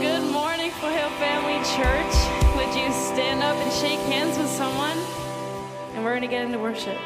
good morning, Foothill Family Church. Would you stand up and shake hands with someone? And we're going to get into worship.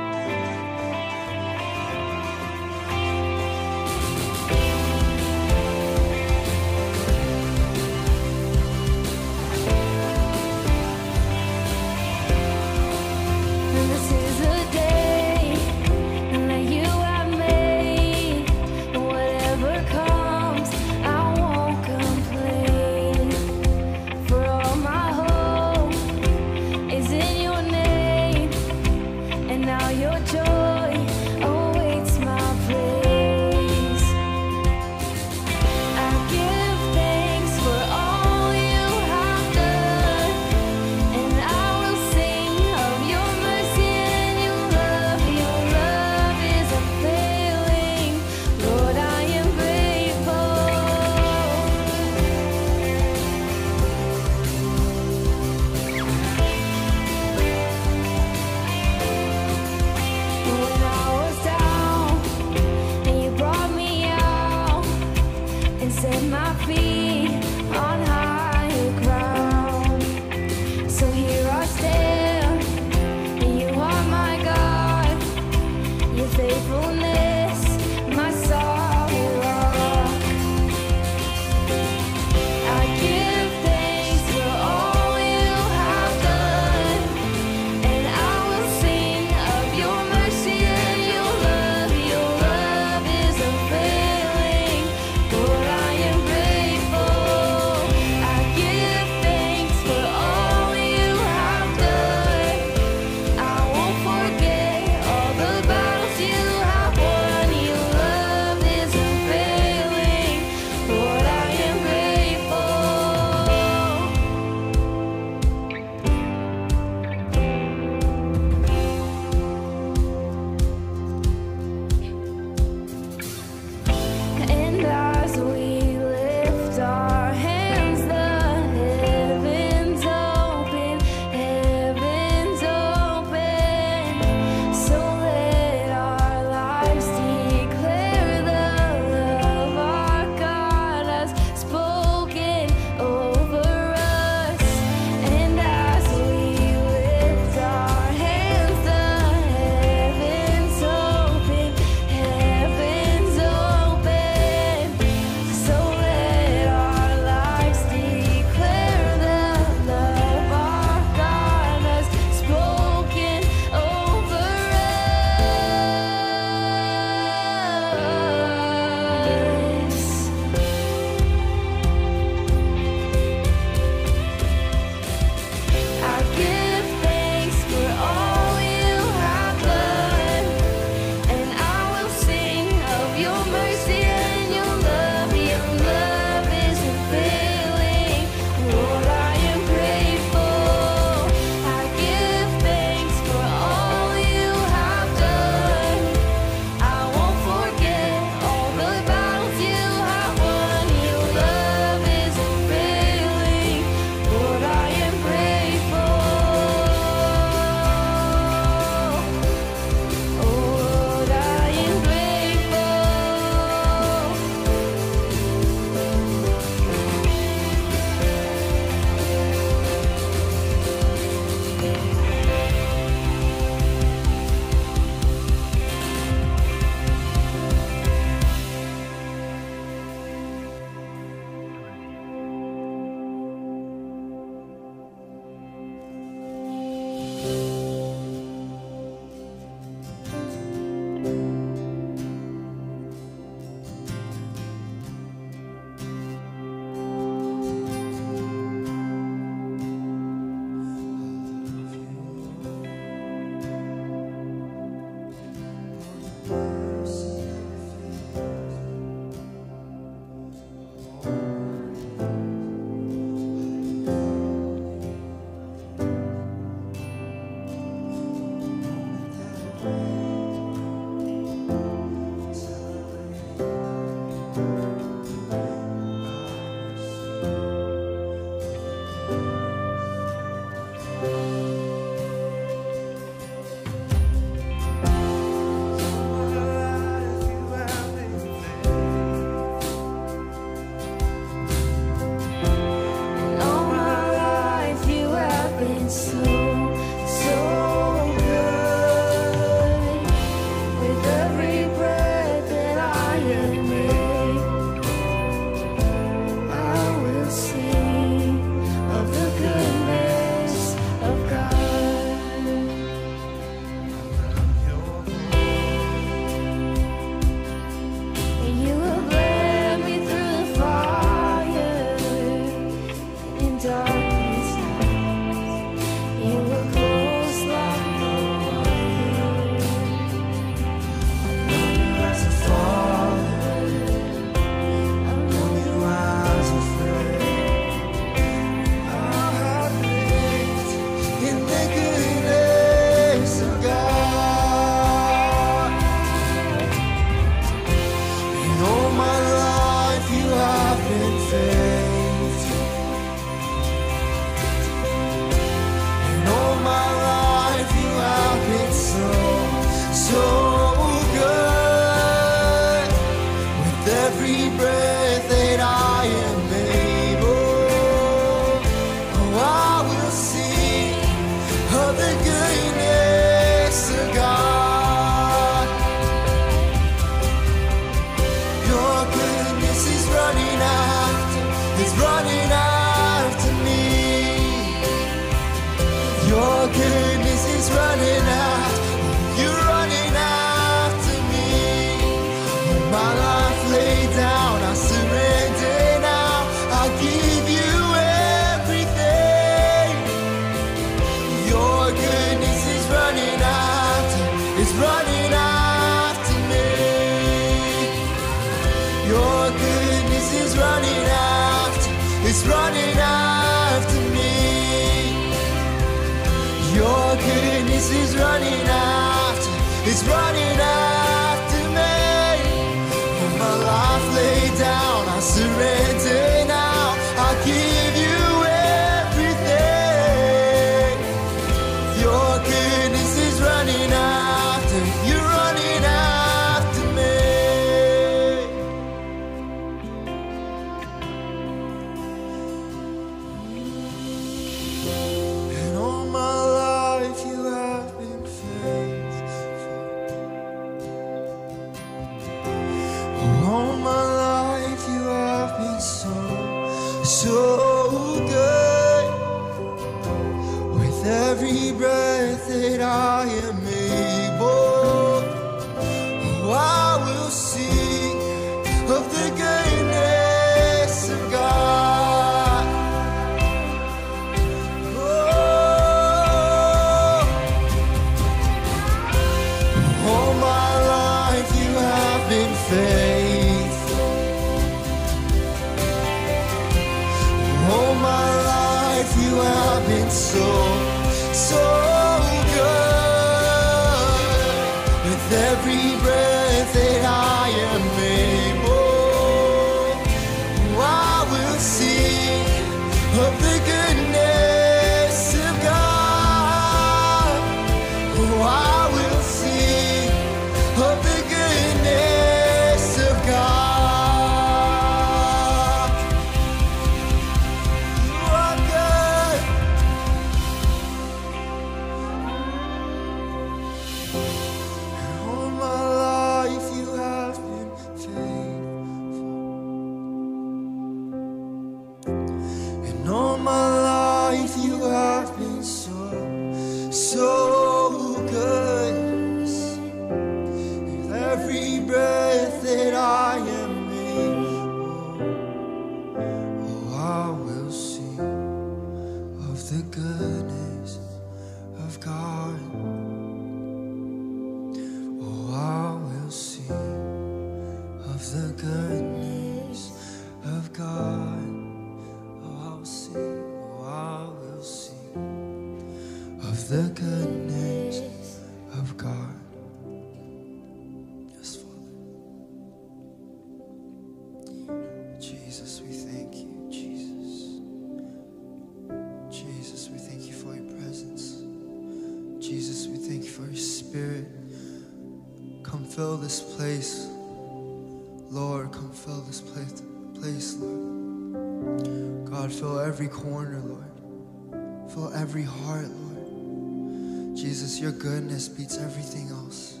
every heart, Lord. Jesus, your goodness beats everything else,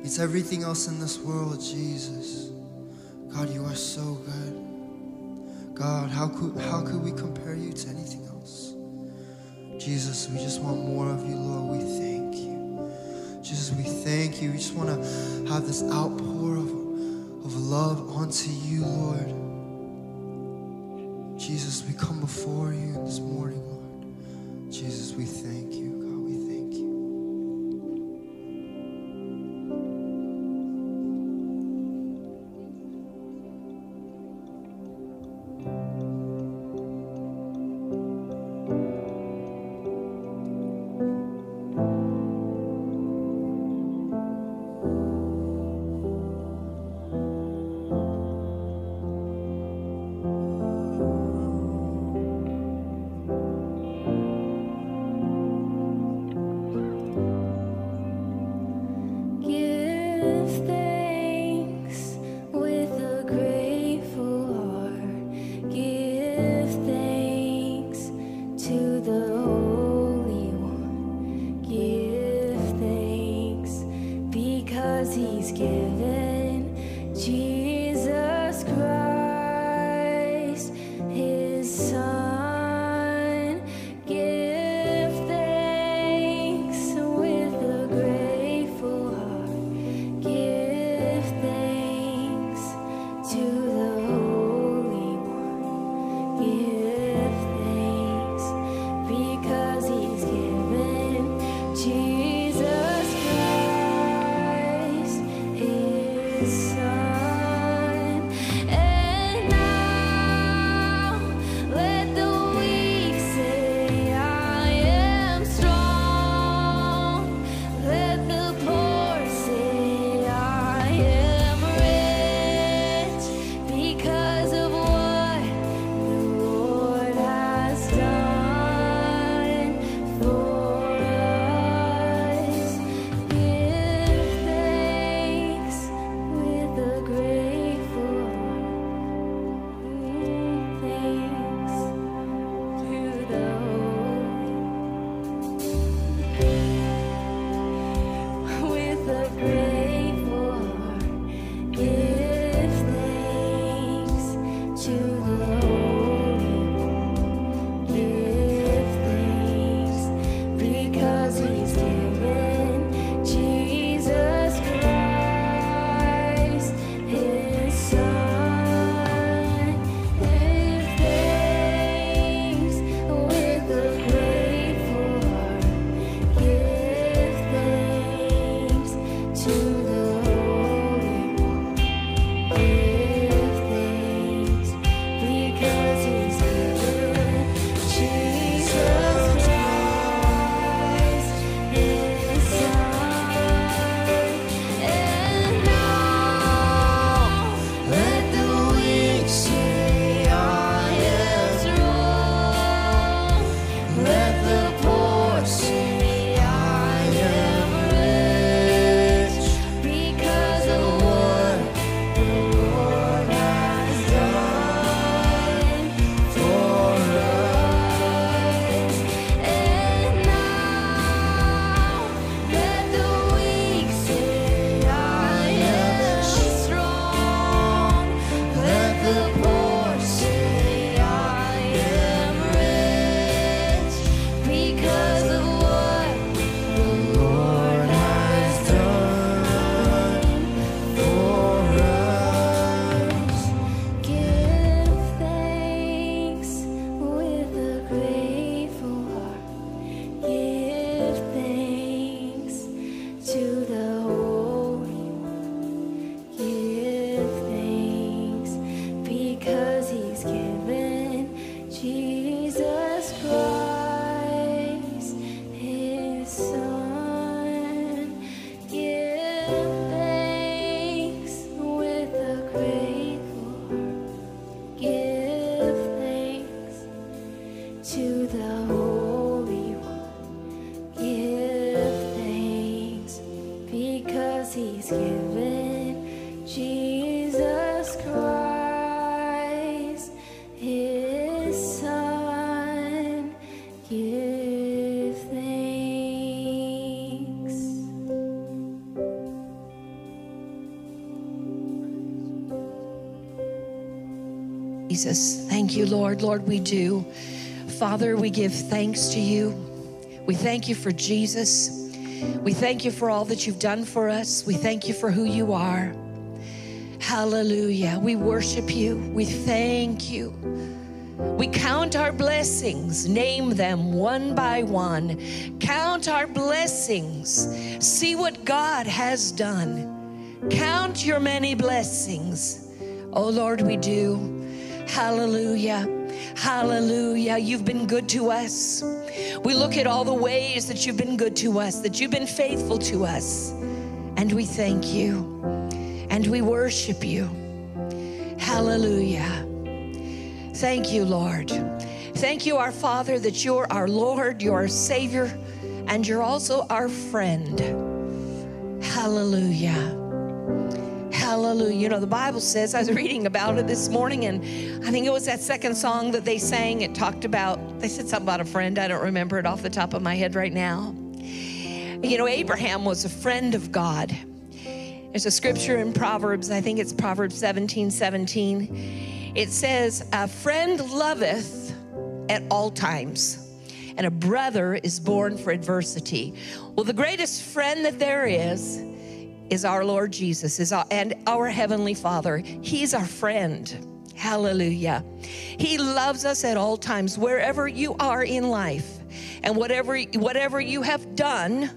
beats everything else in this world, Jesus. God, you are so good. God, how could, how could we compare you to anything else? Jesus, we just want more of you, Lord. We thank you. Jesus, we thank you. We just want to have this outpour of, of love onto you, Lord. Jesus, we come before you this morning, Jesus, we thank you. Jesus, thank you, Lord. Lord, we do. Father, we give thanks to you. We thank you for Jesus. We thank you for all that you've done for us. We thank you for who you are. Hallelujah. We worship you. We thank you. We count our blessings, name them one by one. Count our blessings. See what God has done. Count your many blessings. Oh Lord, we do. Hallelujah. Hallelujah. You've been good to us. We look at all the ways that you've been good to us, that you've been faithful to us. And we thank you. And we worship you. Hallelujah. Thank you, Lord. Thank you, our Father, that you're our Lord, you're our Savior, and you're also our friend. Hallelujah. Hallelujah. You know, the Bible says, I was reading about it this morning, and I think it was that second song that they sang. It talked about, they said something about a friend. I don't remember it off the top of my head right now. You know, Abraham was a friend of God. There's a scripture in Proverbs, I think it's Proverbs 17 17. It says, A friend loveth at all times, and a brother is born for adversity. Well, the greatest friend that there is is our Lord Jesus is our, and our heavenly Father. He's our friend. Hallelujah. He loves us at all times wherever you are in life and whatever whatever you have done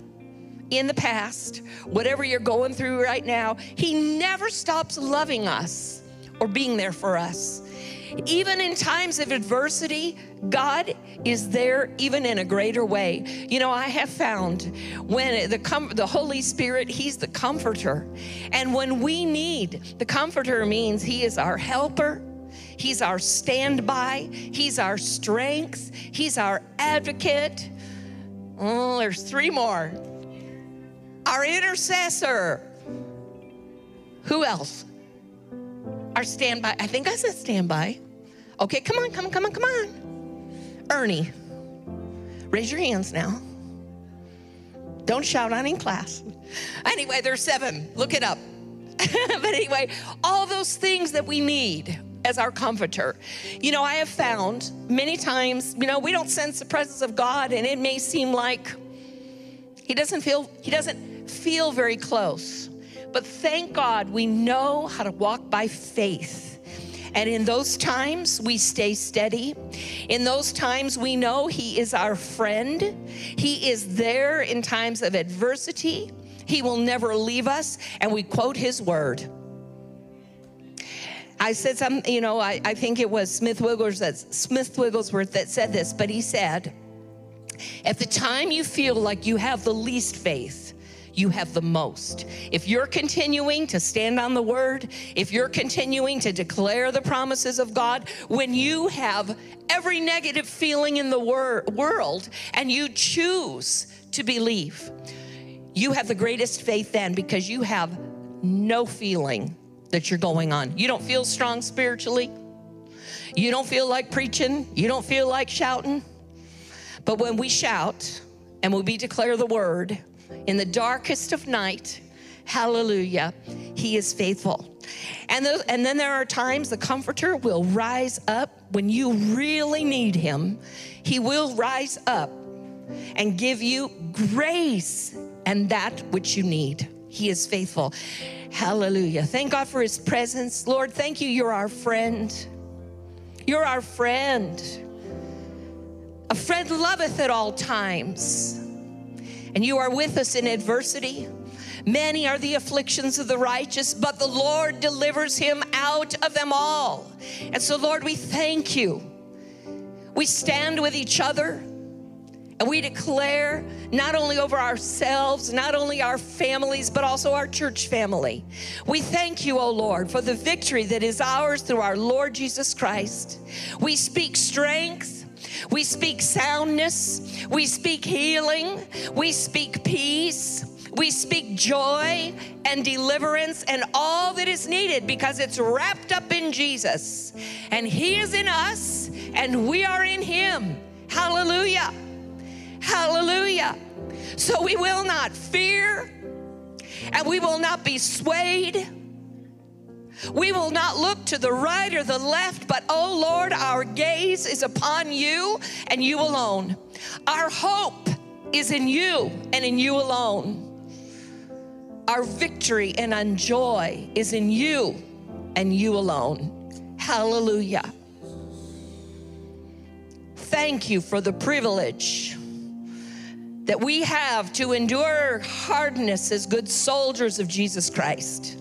in the past, whatever you're going through right now, he never stops loving us or being there for us. Even in times of adversity, God is there even in a greater way. You know, I have found when the com- the Holy Spirit, he's the comforter. And when we need, the comforter means he is our helper. He's our standby. He's our strength. He's our advocate. Oh, there's three more. Our intercessor. Who else? Our standby. I think I said standby. Okay, come on, come on, come on, come on. Ernie, raise your hands now. Don't shout on in class. Anyway, there's seven. Look it up. but anyway, all those things that we need as our comforter. You know, I have found many times, you know, we don't sense the presence of God and it may seem like he doesn't feel he doesn't feel very close. But thank God we know how to walk by faith. And in those times, we stay steady. In those times, we know He is our friend. He is there in times of adversity. He will never leave us. And we quote His word. I said some, you know, I, I think it was Smith Wigglesworth that, Smith Wigglesworth that said this, but he said, at the time you feel like you have the least faith, you have the most. If you're continuing to stand on the word, if you're continuing to declare the promises of God, when you have every negative feeling in the wor- world and you choose to believe, you have the greatest faith then because you have no feeling that you're going on. You don't feel strong spiritually. You don't feel like preaching. You don't feel like shouting. But when we shout and we declare the word in the darkest of night, hallelujah, he is faithful. And, and then there are times the comforter will rise up when you really need him. He will rise up and give you grace and that which you need. He is faithful. Hallelujah. Thank God for his presence. Lord, thank you. You're our friend. You're our friend. A friend loveth at all times. And you are with us in adversity. Many are the afflictions of the righteous, but the Lord delivers him out of them all. And so, Lord, we thank you. We stand with each other and we declare not only over ourselves, not only our families, but also our church family. We thank you, O Lord, for the victory that is ours through our Lord Jesus Christ. We speak strength. We speak soundness. We speak healing. We speak peace. We speak joy and deliverance and all that is needed because it's wrapped up in Jesus. And He is in us and we are in Him. Hallelujah. Hallelujah. So we will not fear and we will not be swayed. We will not look to the right or the left, but oh Lord, our gaze is upon you and you alone. Our hope is in you and in you alone. Our victory and our joy is in you and you alone. Hallelujah. Thank you for the privilege that we have to endure hardness as good soldiers of Jesus Christ.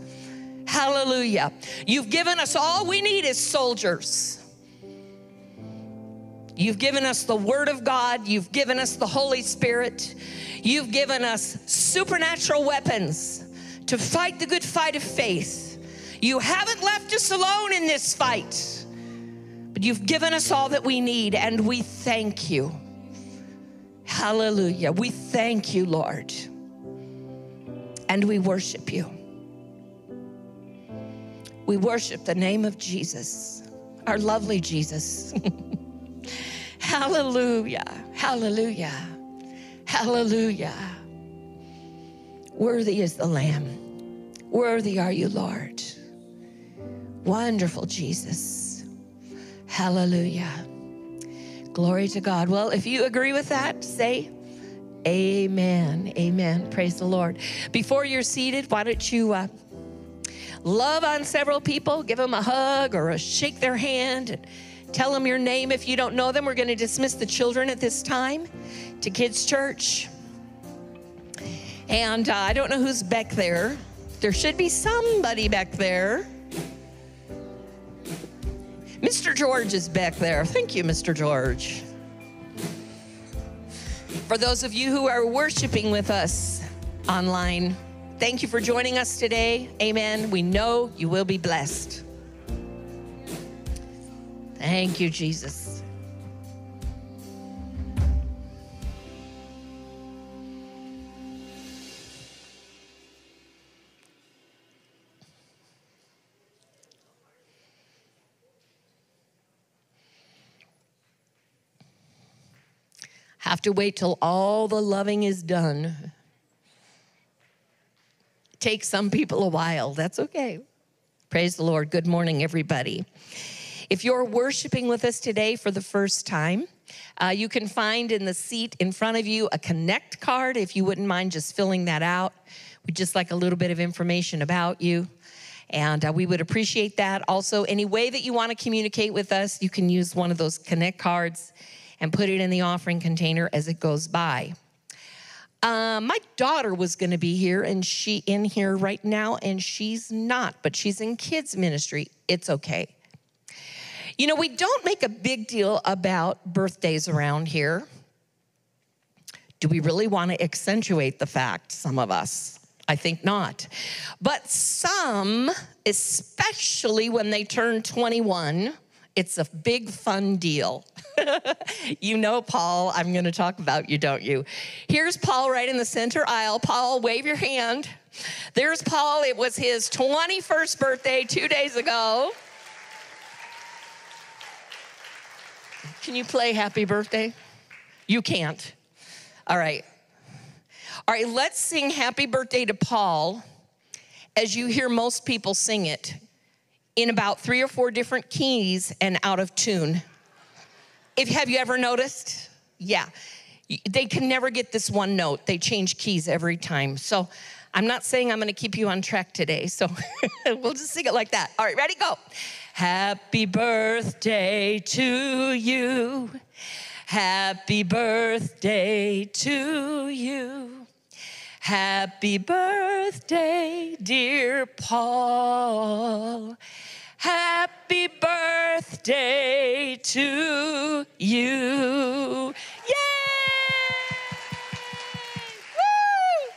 Hallelujah. You've given us all we need as soldiers. You've given us the Word of God. You've given us the Holy Spirit. You've given us supernatural weapons to fight the good fight of faith. You haven't left us alone in this fight, but you've given us all that we need, and we thank you. Hallelujah. We thank you, Lord, and we worship you. We worship the name of Jesus, our lovely Jesus. Hallelujah. Hallelujah. Hallelujah. Worthy is the Lamb. Worthy are you, Lord. Wonderful Jesus. Hallelujah. Glory to God. Well, if you agree with that, say amen. Amen. Praise the Lord. Before you're seated, why don't you uh, love on several people, give them a hug or a shake their hand and tell them your name if you don't know them. We're going to dismiss the children at this time to kids' church. And uh, I don't know who's back there. There should be somebody back there. Mr. George is back there. Thank you, Mr. George. For those of you who are worshiping with us online, thank you for joining us today. Amen. We know you will be blessed. Thank you, Jesus. Have to wait till all the loving is done. Takes some people a while. That's okay. Praise the Lord. Good morning, everybody. If you're worshiping with us today for the first time, uh, you can find in the seat in front of you a connect card if you wouldn't mind just filling that out. We'd just like a little bit of information about you. And uh, we would appreciate that. Also, any way that you want to communicate with us, you can use one of those connect cards and put it in the offering container as it goes by. Uh, my daughter was going to be here, and she in here right now, and she's not, but she's in kids ministry. It's okay. You know, we don't make a big deal about birthdays around here. Do we really want to accentuate the fact? Some of us. I think not. But some, especially when they turn 21, it's a big fun deal. you know, Paul, I'm going to talk about you, don't you? Here's Paul right in the center aisle. Paul, wave your hand. There's Paul. It was his 21st birthday two days ago. Can you play happy birthday? You can't. All right. All right, let's sing happy birthday to Paul as you hear most people sing it in about three or four different keys and out of tune. If have you ever noticed? Yeah. They can never get this one note. They change keys every time. So I'm not saying I'm going to keep you on track today. So we'll just sing it like that. All right, ready? Go. Happy birthday to you. Happy birthday to you. Happy birthday, dear Paul. Happy birthday to you. Yay! Woo!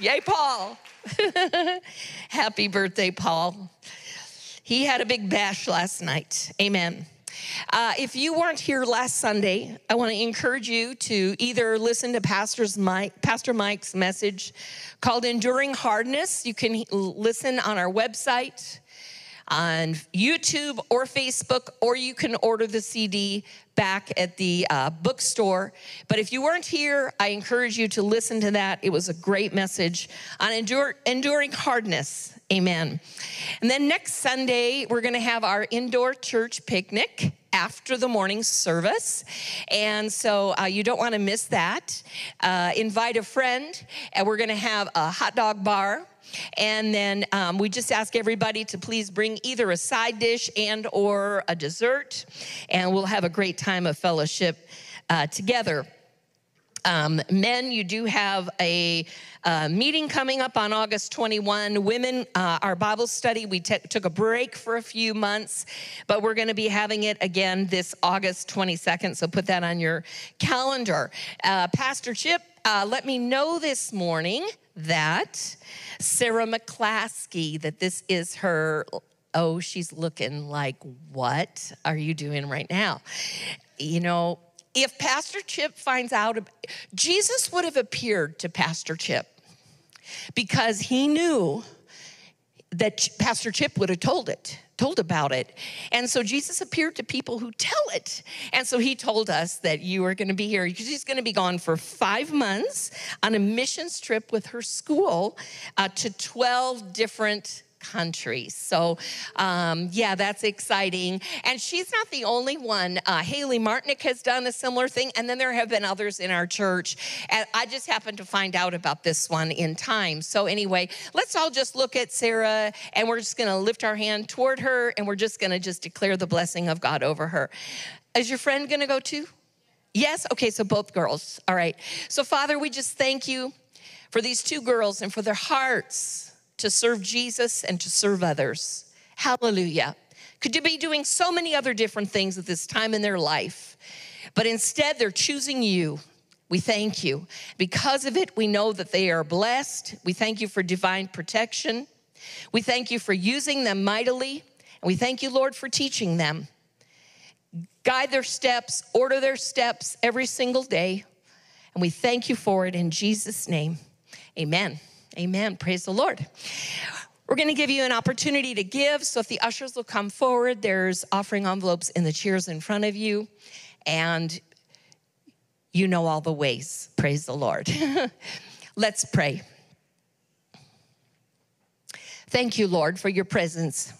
Yay, Paul. Happy birthday, Paul. He had a big bash last night. Amen. Uh, if you weren't here last Sunday, I want to encourage you to either listen to Pastor's Mike, Pastor Mike's message called Enduring Hardness. You can listen on our website, on YouTube or Facebook, or you can order the CD back at the uh, bookstore. But if you weren't here, I encourage you to listen to that. It was a great message on endure, enduring hardness. Amen. And then next Sunday, we're going to have our indoor church picnic after the morning service. And so uh, you don't want to miss that. Uh, invite a friend, and we're going to have a hot dog bar. And then um, we just ask everybody to please bring either a side dish and or a dessert, and we'll have a great time of fellowship uh, together. Um, men, you do have a uh, meeting coming up on August 21. Women, uh, our Bible study, we t- took a break for a few months, but we're going to be having it again this August 22nd. So put that on your calendar. Uh, Pastor Chip uh, let me know this morning that Sarah McClaskey, that this is her oh, she's looking like, what are you doing right now? You know, if Pastor Chip finds out, Jesus would have appeared to Pastor Chip because he knew that Pastor Chip would have told it, told about it. And so Jesus appeared to people who tell it. And so he told us that you are going to be here. She's going to be gone for five months on a missions trip with her school uh, to 12 different countries. So, um, yeah, that's exciting. And she's not the only one. Uh, Haley Martinick has done a similar thing, and then there have been others in our church. And I just happened to find out about this one in time. So, anyway, let's all just look at Sarah, and we're just going to lift our hand toward her, and we're just going to just declare the blessing of God over her. Is your friend going to go too? Yes? Okay, so both girls. All right. So, Father, we just thank you for these two girls and for their hearts to serve Jesus and to serve others. Hallelujah. Could you be doing so many other different things at this time in their life? But instead, they're choosing you. We thank you. Because of it, we know that they are blessed. We thank you for divine protection. We thank you for using them mightily. And we thank you, Lord, for teaching them. Guide their steps, order their steps every single day. And we thank you for it in Jesus' name. Amen. Amen. Praise the Lord. We're going to give you an opportunity to give. So if the ushers will come forward, there's offering envelopes in the chairs in front of you. And you know all the ways. Praise the Lord. Let's pray. Thank you, Lord, for your presence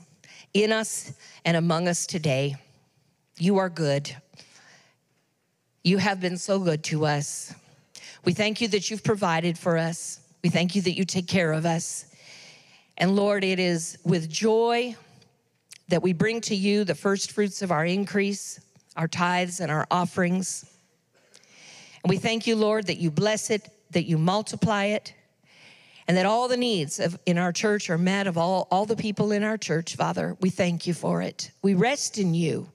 in us and among us today. You are good. You have been so good to us. We thank you that you've provided for us. We thank you that you take care of us. And Lord, it is with joy that we bring to you the first fruits of our increase, our tithes and our offerings. And we thank you, Lord, that you bless it, that you multiply it, and that all the needs of, in our church are met of all, all the people in our church, Father. We thank you for it. We rest in you.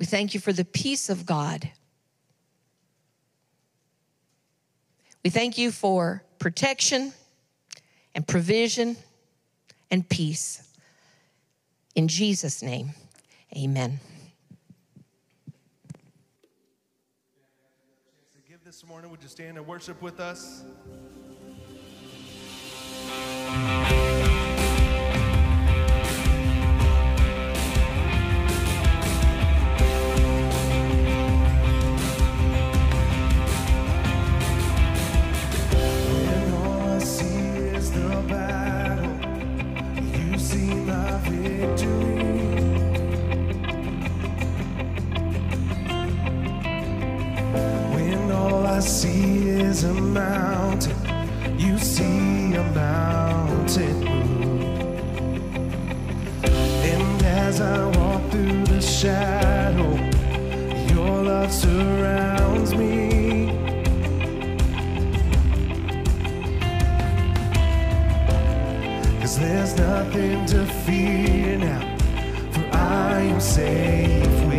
We thank you for the peace of God We thank you for protection and provision and peace. In Jesus' name, amen. give this morning, would you stand and worship with us? as I walk through the shadow, your love surrounds me. Cause there's nothing to fear now, for I am safe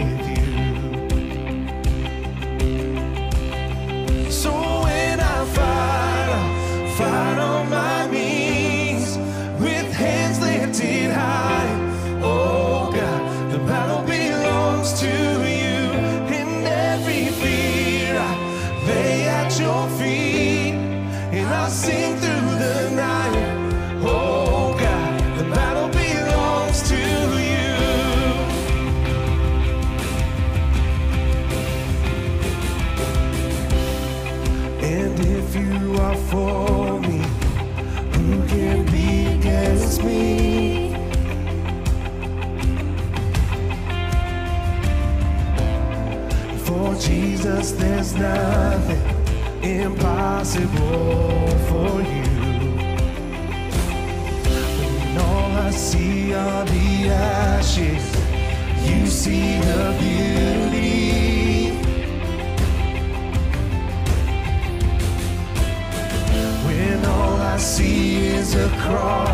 cross.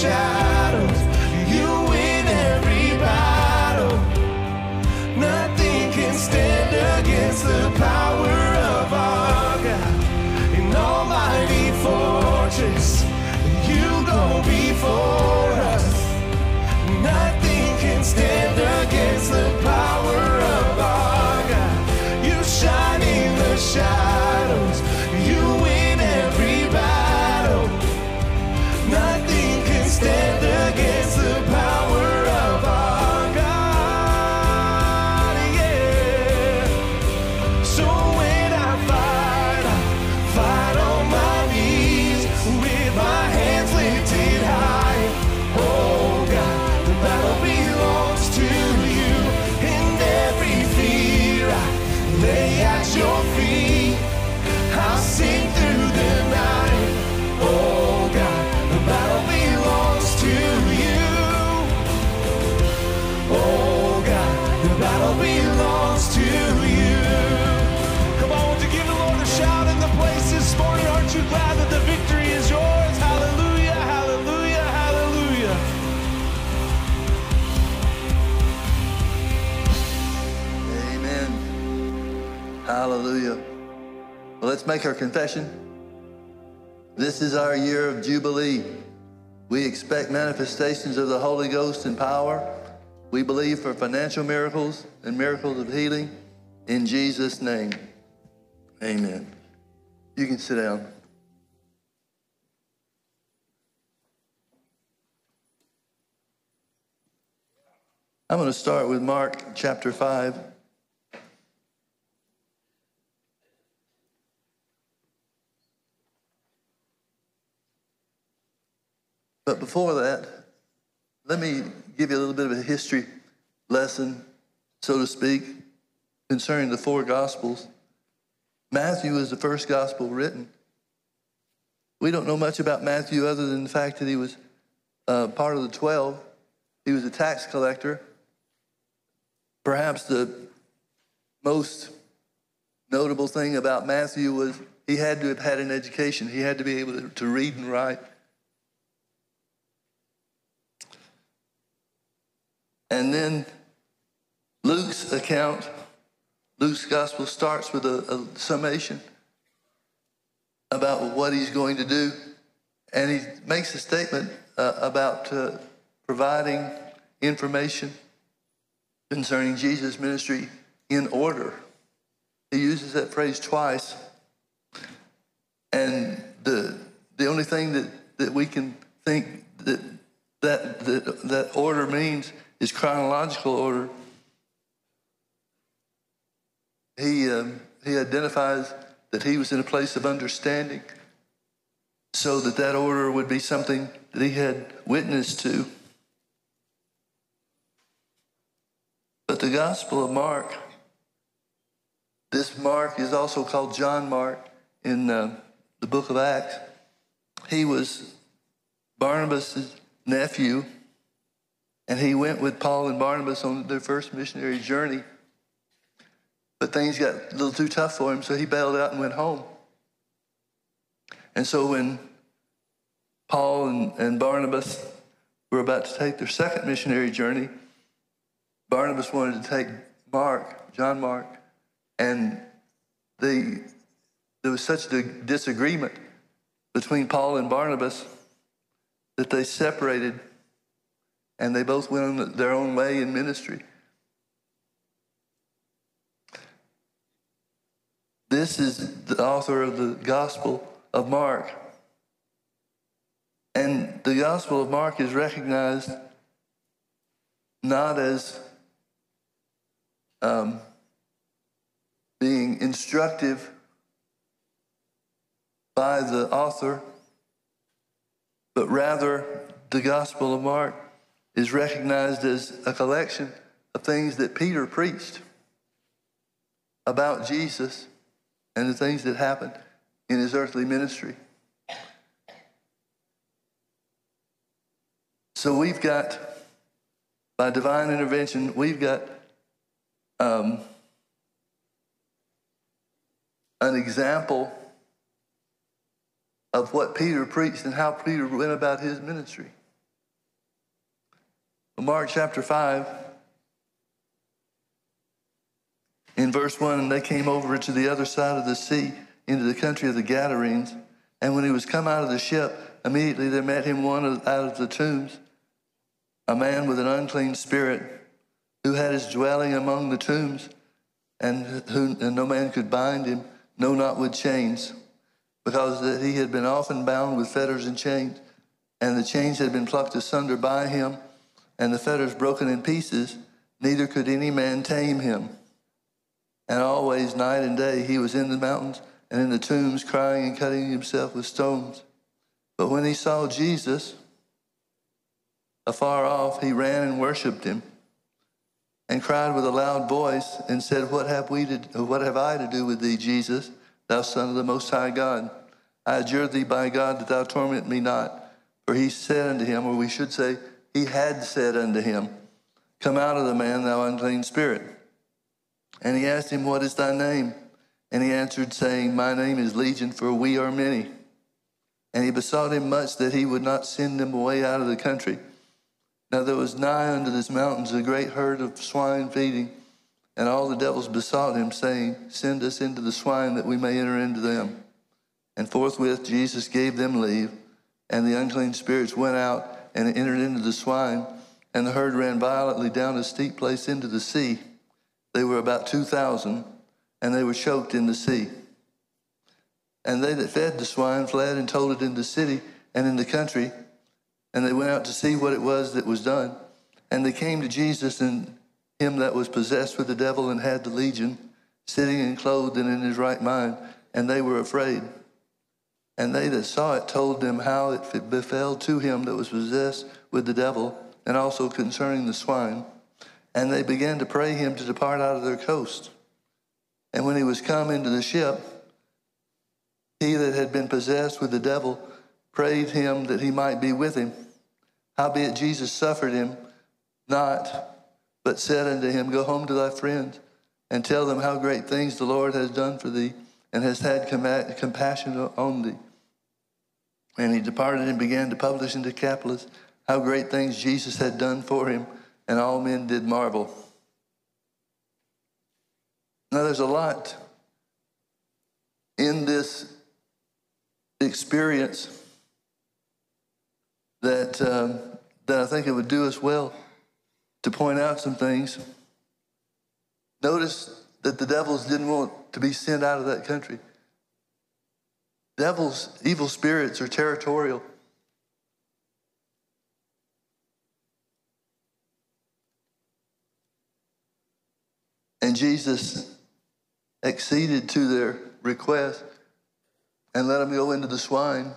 shine. Let's make our confession. This is our year of Jubilee. We expect manifestations of the Holy Ghost and power. We believe for financial miracles and miracles of healing. In Jesus' name, amen. You can sit down. I'm going to start with Mark chapter 5. But before that, let me give you a little bit of a history lesson, so to speak, concerning the four Gospels. Matthew is the first Gospel written. We don't know much about Matthew other than the fact that he was uh, part of the 12. He was a tax collector, perhaps the most notable thing about Matthew was he had to have had an education. He had to be able to, to read and write. And then Luke's account, Luke's gospel starts with a, a summation about what he's going to do. And he makes a statement uh, about uh, providing information concerning Jesus' ministry in order. He uses that phrase twice. And the, the only thing that, that we can think that, that, that, that order means is chronological order. He, um, he identifies that he was in a place of understanding so that that order would be something that he had witnessed to. But the Gospel of Mark, this Mark is also called John Mark in uh, the book of Acts. He was Barnabas' nephew, and he went with Paul and Barnabas on their first missionary journey. But things got a little too tough for him, so he bailed out and went home. And so when Paul and, and Barnabas were about to take their second missionary journey, Barnabas wanted to take Mark, John Mark, and they, there was such a disagreement between Paul and Barnabas that they separated and they both went on their own way in ministry. This is the author of the Gospel of Mark. And the Gospel of Mark is recognized not as um, being instructive by the author, but rather the Gospel of Mark is recognized as a collection of things that Peter preached about Jesus and the things that happened in his earthly ministry. So we've got, by divine intervention, we've got um, an example of what Peter preached and how Peter went about his ministry. Mark chapter 5, in verse 1, and they came over to the other side of the sea into the country of the Gadarenes. And when he was come out of the ship, immediately there met him one out of the tombs, a man with an unclean spirit, who had his dwelling among the tombs, and who and no man could bind him, no, not with chains, because that he had been often bound with fetters and chains, and the chains had been plucked asunder by him, and the fetters broken in pieces, neither could any man tame him. And always, night and day, he was in the mountains and in the tombs, crying and cutting himself with stones. But when he saw Jesus afar off, he ran and worshipped him, and cried with a loud voice and said, "What have we to? What have I to do with thee, Jesus, thou Son of the Most High God? I adjure thee by God that thou torment me not." For he said unto him, or we should say, he had said unto him, Come out of the man, thou unclean spirit. And he asked him, What is thy name? And he answered, saying, My name is Legion, for we are many. And he besought him much that he would not send them away out of the country. Now there was nigh unto this mountains a great herd of swine feeding, and all the devils besought him, saying, Send us into the swine that we may enter into them. And forthwith Jesus gave them leave, and the unclean spirits went out and it entered into the swine, and the herd ran violently down a steep place into the sea. They were about 2,000, and they were choked in the sea. And they that fed the swine fled and told it in the city and in the country, and they went out to see what it was that was done. And they came to Jesus and him that was possessed with the devil and had the legion, sitting and clothed and in his right mind, and they were afraid. And they that saw it told them how it befell to him that was possessed with the devil, and also concerning the swine. And they began to pray him to depart out of their coast. And when he was come into the ship, he that had been possessed with the devil prayed him that he might be with him. Howbeit Jesus suffered him not, but said unto him, Go home to thy friends, and tell them how great things the Lord has done for thee, and has had compassion on thee. And he departed and began to publish in Decapolis how great things Jesus had done for him, and all men did marvel. Now, there's a lot in this experience that, um, that I think it would do us well to point out some things. Notice that the devils didn't want to be sent out of that country. Devils, evil spirits are territorial. And Jesus acceded to their request and let them go into the swine.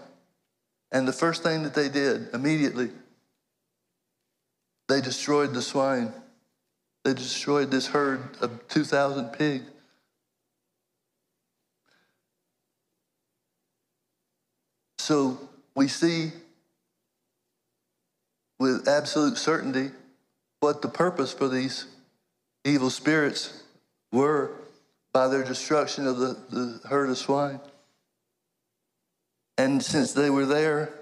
And the first thing that they did immediately, they destroyed the swine. They destroyed this herd of 2,000 pigs. So we see with absolute certainty what the purpose for these evil spirits were by their destruction of the, the herd of swine. And since they were there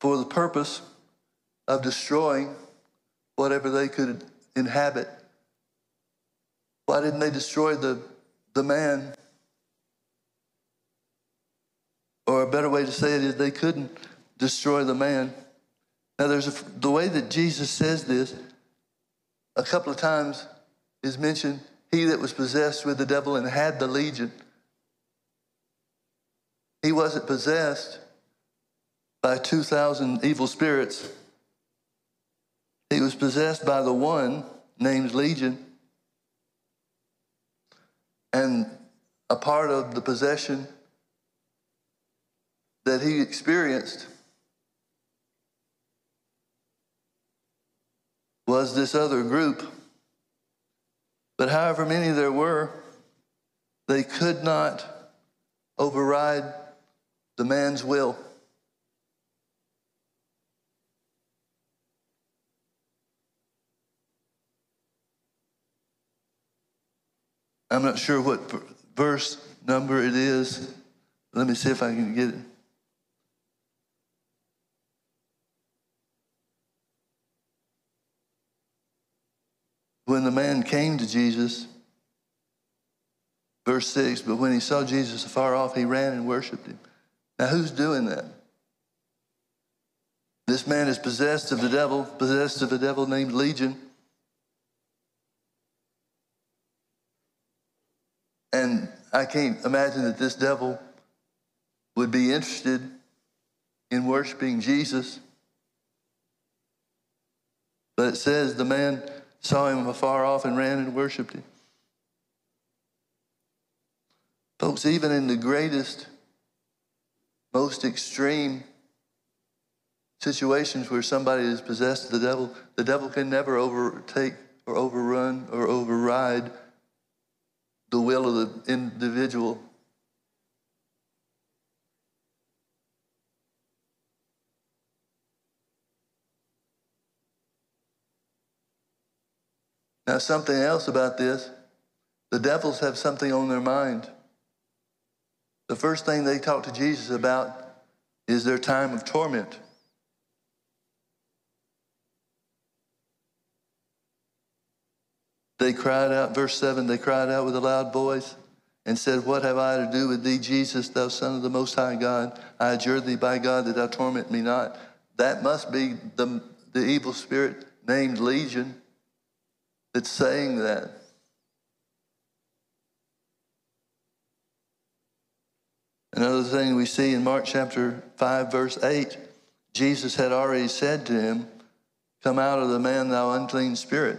for the purpose of destroying whatever they could inhabit, why didn't they destroy the, the man? Or a better way to say it is they couldn't destroy the man. Now, there's a, the way that Jesus says this a couple of times is mentioned he that was possessed with the devil and had the legion. He wasn't possessed by 2,000 evil spirits. He was possessed by the one named Legion. And a part of the possession that he experienced was this other group. But however many there were, they could not override the man's will. I'm not sure what verse number it is. Let me see if I can get it. When the man came to Jesus, verse 6, but when he saw Jesus afar off, he ran and worshiped him. Now, who's doing that? This man is possessed of the devil, possessed of a devil named Legion. And I can't imagine that this devil would be interested in worshiping Jesus. But it says the man saw him afar off and ran and worshiped him. Folks, even in the greatest, most extreme situations where somebody is possessed of the devil, the devil can never overtake or overrun or override the will of the individual. Now, something else about this the devils have something on their mind. The first thing they talk to Jesus about is their time of torment. They cried out, verse 7, they cried out with a loud voice and said, What have I to do with thee, Jesus, thou Son of the Most High God? I adjure thee by God that thou torment me not. That must be the, the evil spirit named Legion that's saying that. Another thing we see in Mark chapter 5, verse 8, Jesus had already said to him, Come out of the man, thou unclean spirit.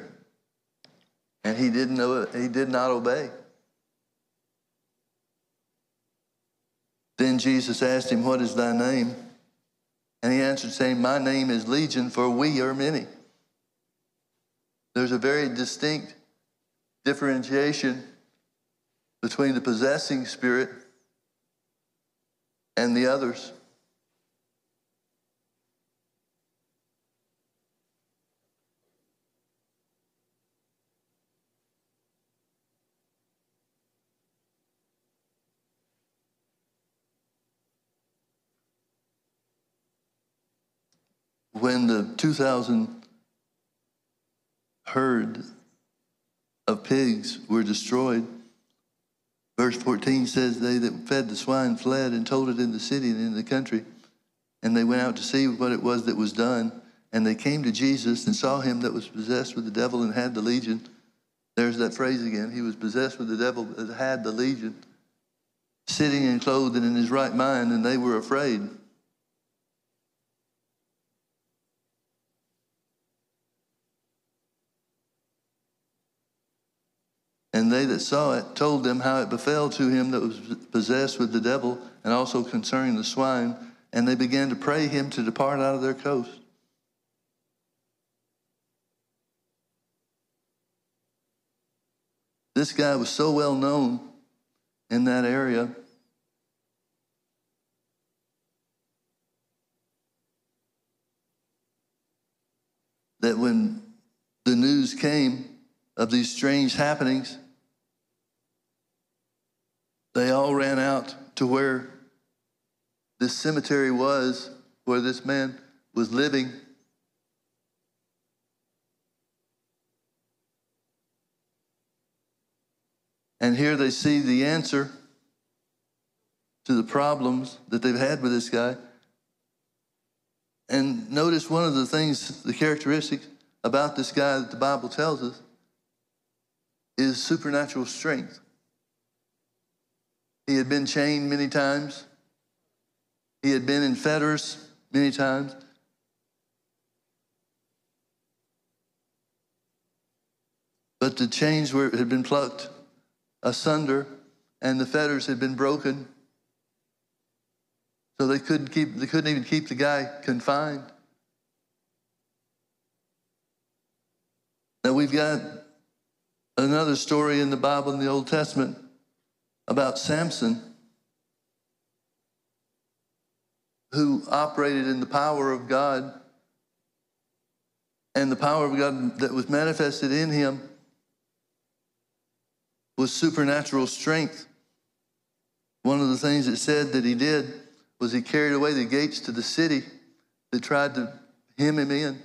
And he didn't know he did not obey. Then Jesus asked him, What is thy name? And he answered, saying, My name is Legion, for we are many. There's a very distinct differentiation between the possessing spirit and the others. When the 2,000 herd of pigs were destroyed. Verse 14 says, They that fed the swine fled and told it in the city and in the country. And they went out to see what it was that was done. And they came to Jesus and saw him that was possessed with the devil and had the legion. There's that phrase again. He was possessed with the devil that had the legion, sitting and clothed and in his right mind, and they were afraid. And they that saw it told them how it befell to him that was possessed with the devil, and also concerning the swine. And they began to pray him to depart out of their coast. This guy was so well known in that area. That when the news came of these strange happenings, they all ran out to where this cemetery was, where this man was living. And here they see the answer to the problems that they've had with this guy. And notice one of the things, the characteristics about this guy that the Bible tells us is supernatural strength. He had been chained many times. He had been in fetters many times. But the chains were, had been plucked asunder and the fetters had been broken. So they couldn't keep they couldn't even keep the guy confined. Now we've got another story in the Bible in the Old Testament about Samson who operated in the power of God and the power of God that was manifested in him was supernatural strength. One of the things it said that he did was he carried away the gates to the city that tried to hem him in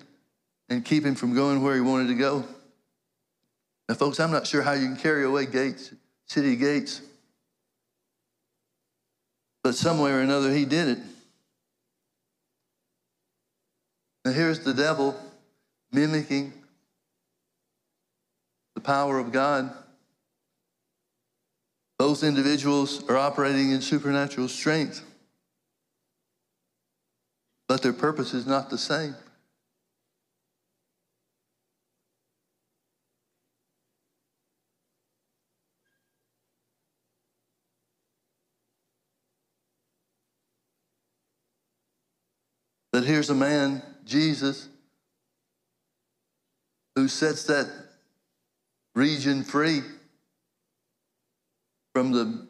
and keep him from going where he wanted to go. Now, folks, I'm not sure how you can carry away gates, city gates, but some way or another he did it. Now, here's the devil mimicking the power of God. Both individuals are operating in supernatural strength, but their purpose is not the same. But here's a man, Jesus, who sets that region free from the,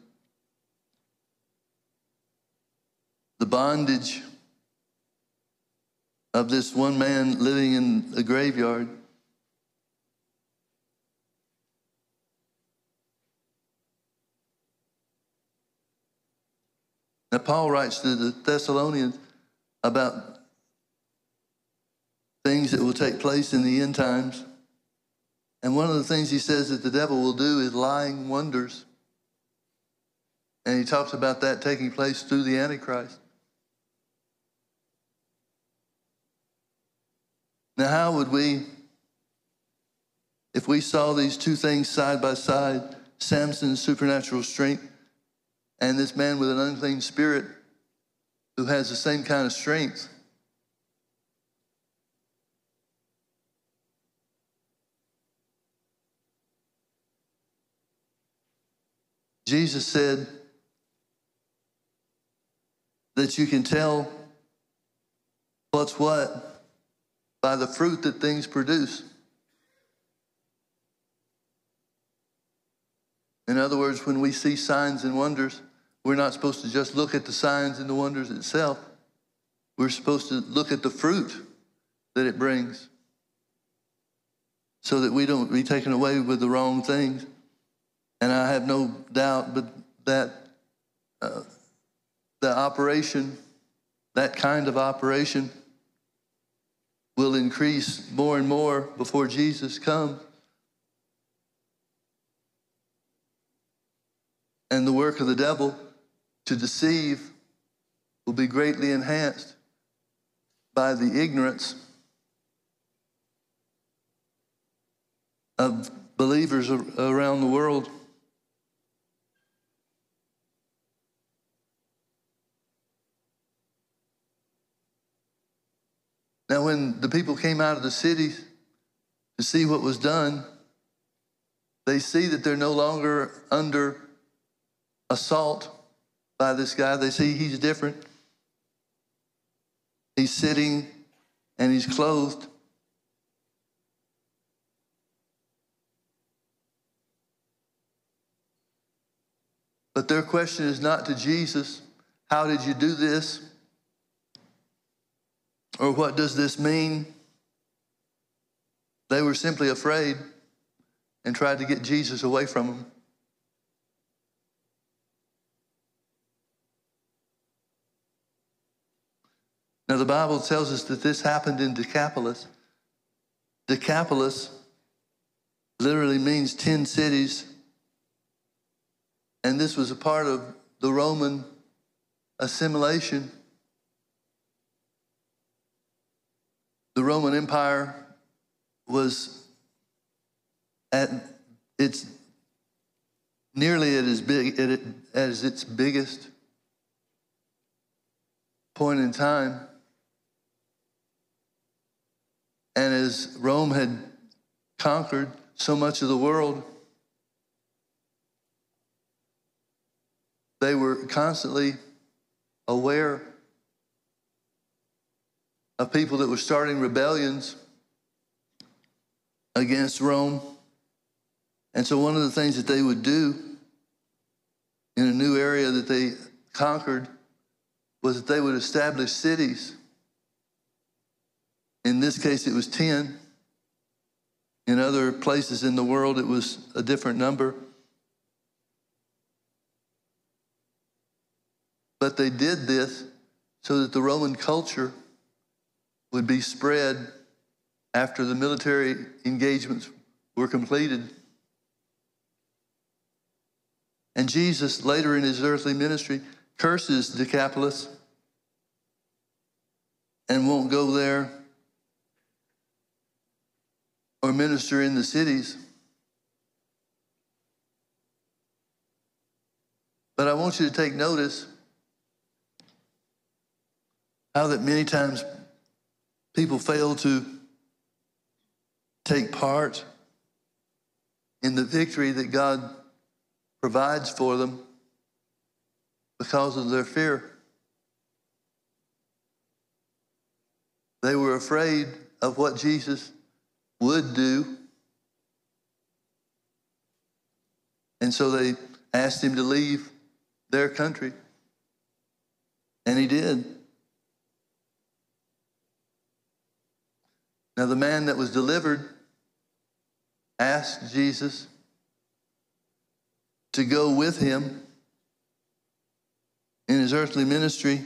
the bondage of this one man living in a graveyard. Now, Paul writes to the Thessalonians about things that will take place in the end times. And one of the things he says that the devil will do is lying wonders. And he talks about that taking place through the Antichrist. Now, how would we, if we saw these two things side by side, Samson's supernatural strength and this man with an unclean spirit who has the same kind of strength, Jesus said that you can tell what's what by the fruit that things produce. In other words, when we see signs and wonders, we're not supposed to just look at the signs and the wonders itself. We're supposed to look at the fruit that it brings so that we don't be taken away with the wrong things. And I have no doubt but that uh, the operation, that kind of operation, will increase more and more before Jesus comes. And the work of the devil to deceive will be greatly enhanced by the ignorance of believers around the world. Now, when the people came out of the cities to see what was done, they see that they're no longer under assault by this guy. They see he's different. He's sitting and he's clothed. But their question is not to Jesus, How did you do this? Or what does this mean? They were simply afraid and tried to get Jesus away from them. Now, the Bible tells us that this happened in Decapolis. Decapolis literally means 10 cities, and this was a part of the Roman assimilation. The Roman Empire was at its nearly at its big at as its biggest point in time. And as Rome had conquered so much of the world, they were constantly aware of people that were starting rebellions against Rome. And so, one of the things that they would do in a new area that they conquered was that they would establish cities. In this case, it was 10. In other places in the world, it was a different number. But they did this so that the Roman culture would be spread after the military engagements were completed. And Jesus, later in his earthly ministry, curses Decapolis and won't go there or minister in the cities. But I want you to take notice how that many times people fail to take part in the victory that God provides for them because of their fear. They were afraid of what Jesus would do. And so they asked him to leave their country. And he did. Now, the man that was delivered asked Jesus to go with him in his earthly ministry,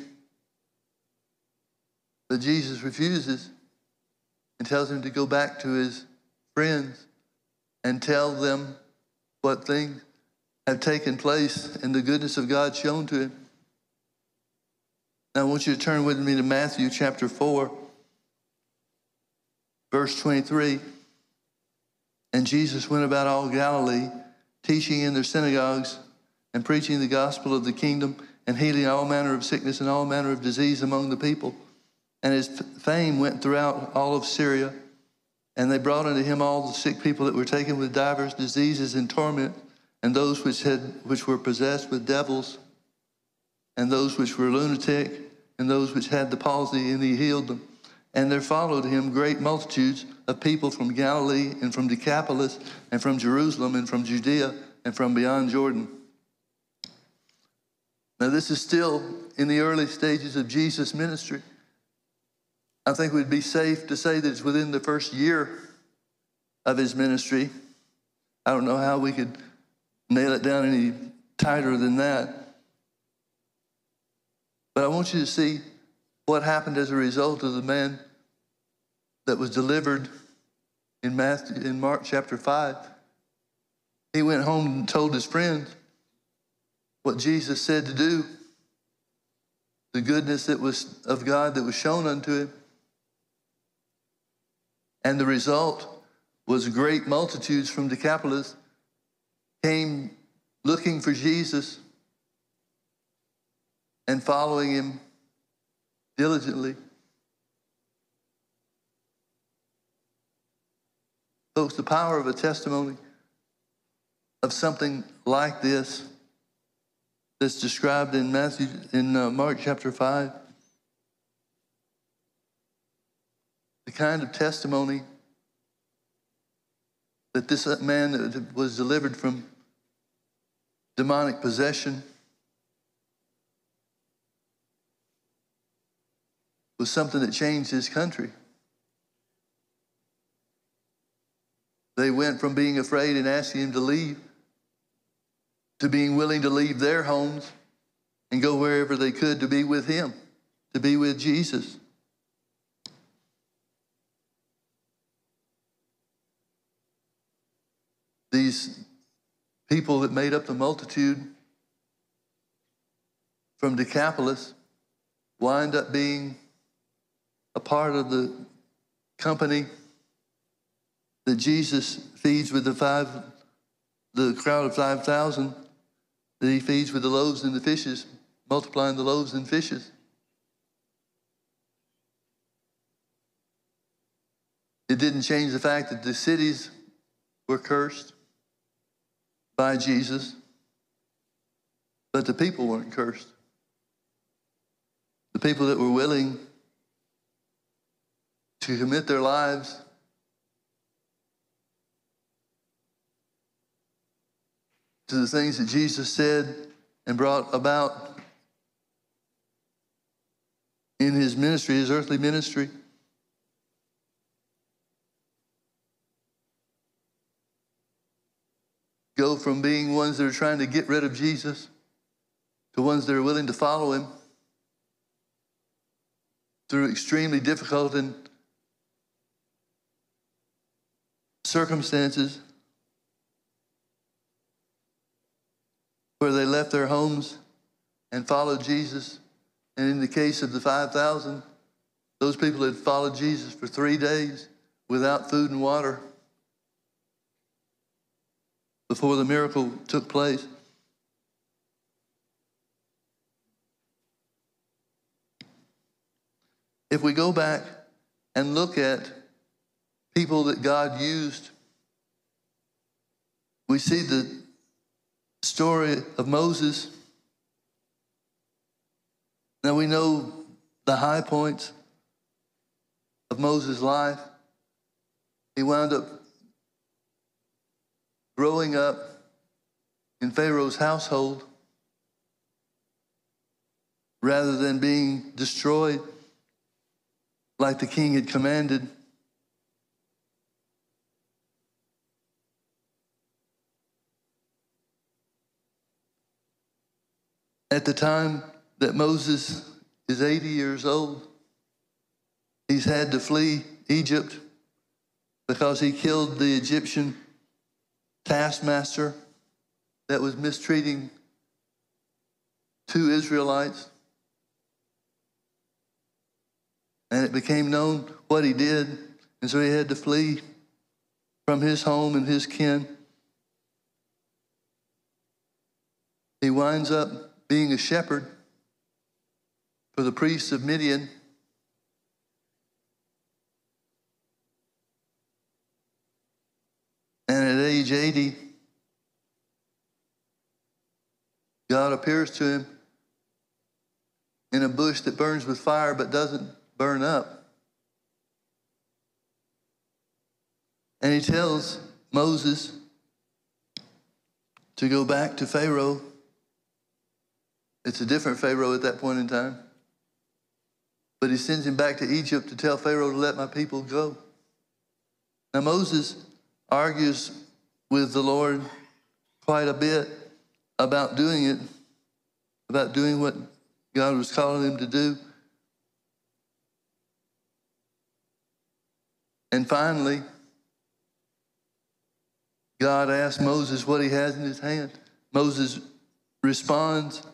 but Jesus refuses and tells him to go back to his friends and tell them what things have taken place and the goodness of God shown to him. Now, I want you to turn with me to Matthew chapter 4, verse 23. And Jesus went about all Galilee, teaching in their synagogues and preaching the gospel of the kingdom and healing all manner of sickness and all manner of disease among the people. And his fame went throughout all of Syria. And they brought unto him all the sick people that were taken with divers diseases and torment, and those which had which were possessed with devils, and those which were lunatic, and those which had the palsy, and he healed them. And there followed him great multitudes of people from Galilee and from Decapolis and from Jerusalem and from Judea and from beyond Jordan. Now, this is still in the early stages of Jesus' ministry. I think we'd be safe to say that it's within the first year of his ministry. I don't know how we could nail it down any tighter than that. But I want you to see what happened as a result of the man that was delivered in Matthew in Mark chapter 5. He went home and told his friends what Jesus said to do, the goodness that was of God that was shown unto him. And the result was great multitudes from Decapolis came looking for Jesus and following him diligently. Folks, the power of a testimony of something like this that's described in Matthew in uh, Mark chapter 5 the kind of testimony that this man that was delivered from demonic possession was something that changed his country. They went from being afraid and asking him to leave to being willing to leave their homes and go wherever they could to be with him, to be with Jesus. These people that made up the multitude from Decapolis wind up being a part of the company that Jesus feeds with the five, the crowd of 5,000, that he feeds with the loaves and the fishes, multiplying the loaves and fishes. It didn't change the fact that the cities were cursed by Jesus, but the people weren't cursed. The people that were willing to commit their lives to the things that Jesus said and brought about in his ministry, his earthly ministry. Go from being ones that are trying to get rid of Jesus to ones that are willing to follow him through extremely difficult and circumstances where they left their homes and followed Jesus. And in the case of the 5,000, those people had followed Jesus for three days without food and water before the miracle took place. If we go back and look at people that God used, we see the story of Moses. Now we know the high points of Moses' life. He wound up growing up in Pharaoh's household rather than being destroyed like the king had commanded. At the time that Moses is 80 years old, he's had to flee Egypt because he killed the Egyptian taskmaster that was mistreating two Israelites. And it became known what he did. And so he had to flee from his home and his kin. He winds up being a shepherd for the priests of Midian. And at age 80, God appears to him in a bush that burns with fire but doesn't burn up. And he tells Moses to go back to Pharaoh. It's a different Pharaoh at that point in time. But he sends him back to Egypt to tell Pharaoh to let my people go. Now, Moses argues with the Lord quite a bit about doing it, about doing what God was calling him to do. And finally, God asks Moses what he has in his hand. Moses responds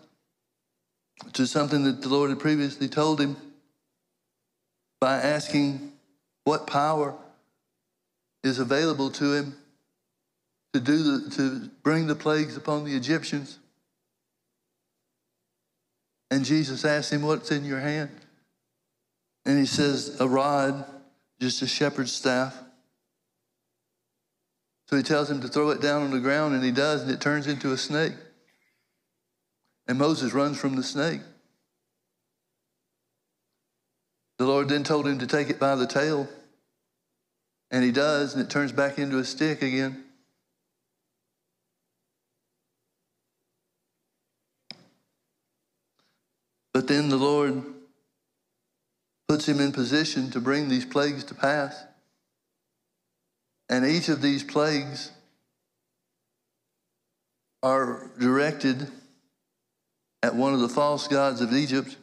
to something that the Lord had previously told him by asking what power is available to him to do the, to bring the plagues upon the Egyptians. And Jesus asked him, What's in your hand? And he says, A rod, just a shepherd's staff. So he tells him to throw it down on the ground, and he does, and it turns into a snake. And Moses runs from the snake. The Lord then told him to take it by the tail, and he does, and it turns back into a stick again. But then the Lord puts him in position to bring these plagues to pass. And each of these plagues are directed at one of the false gods of Egypt.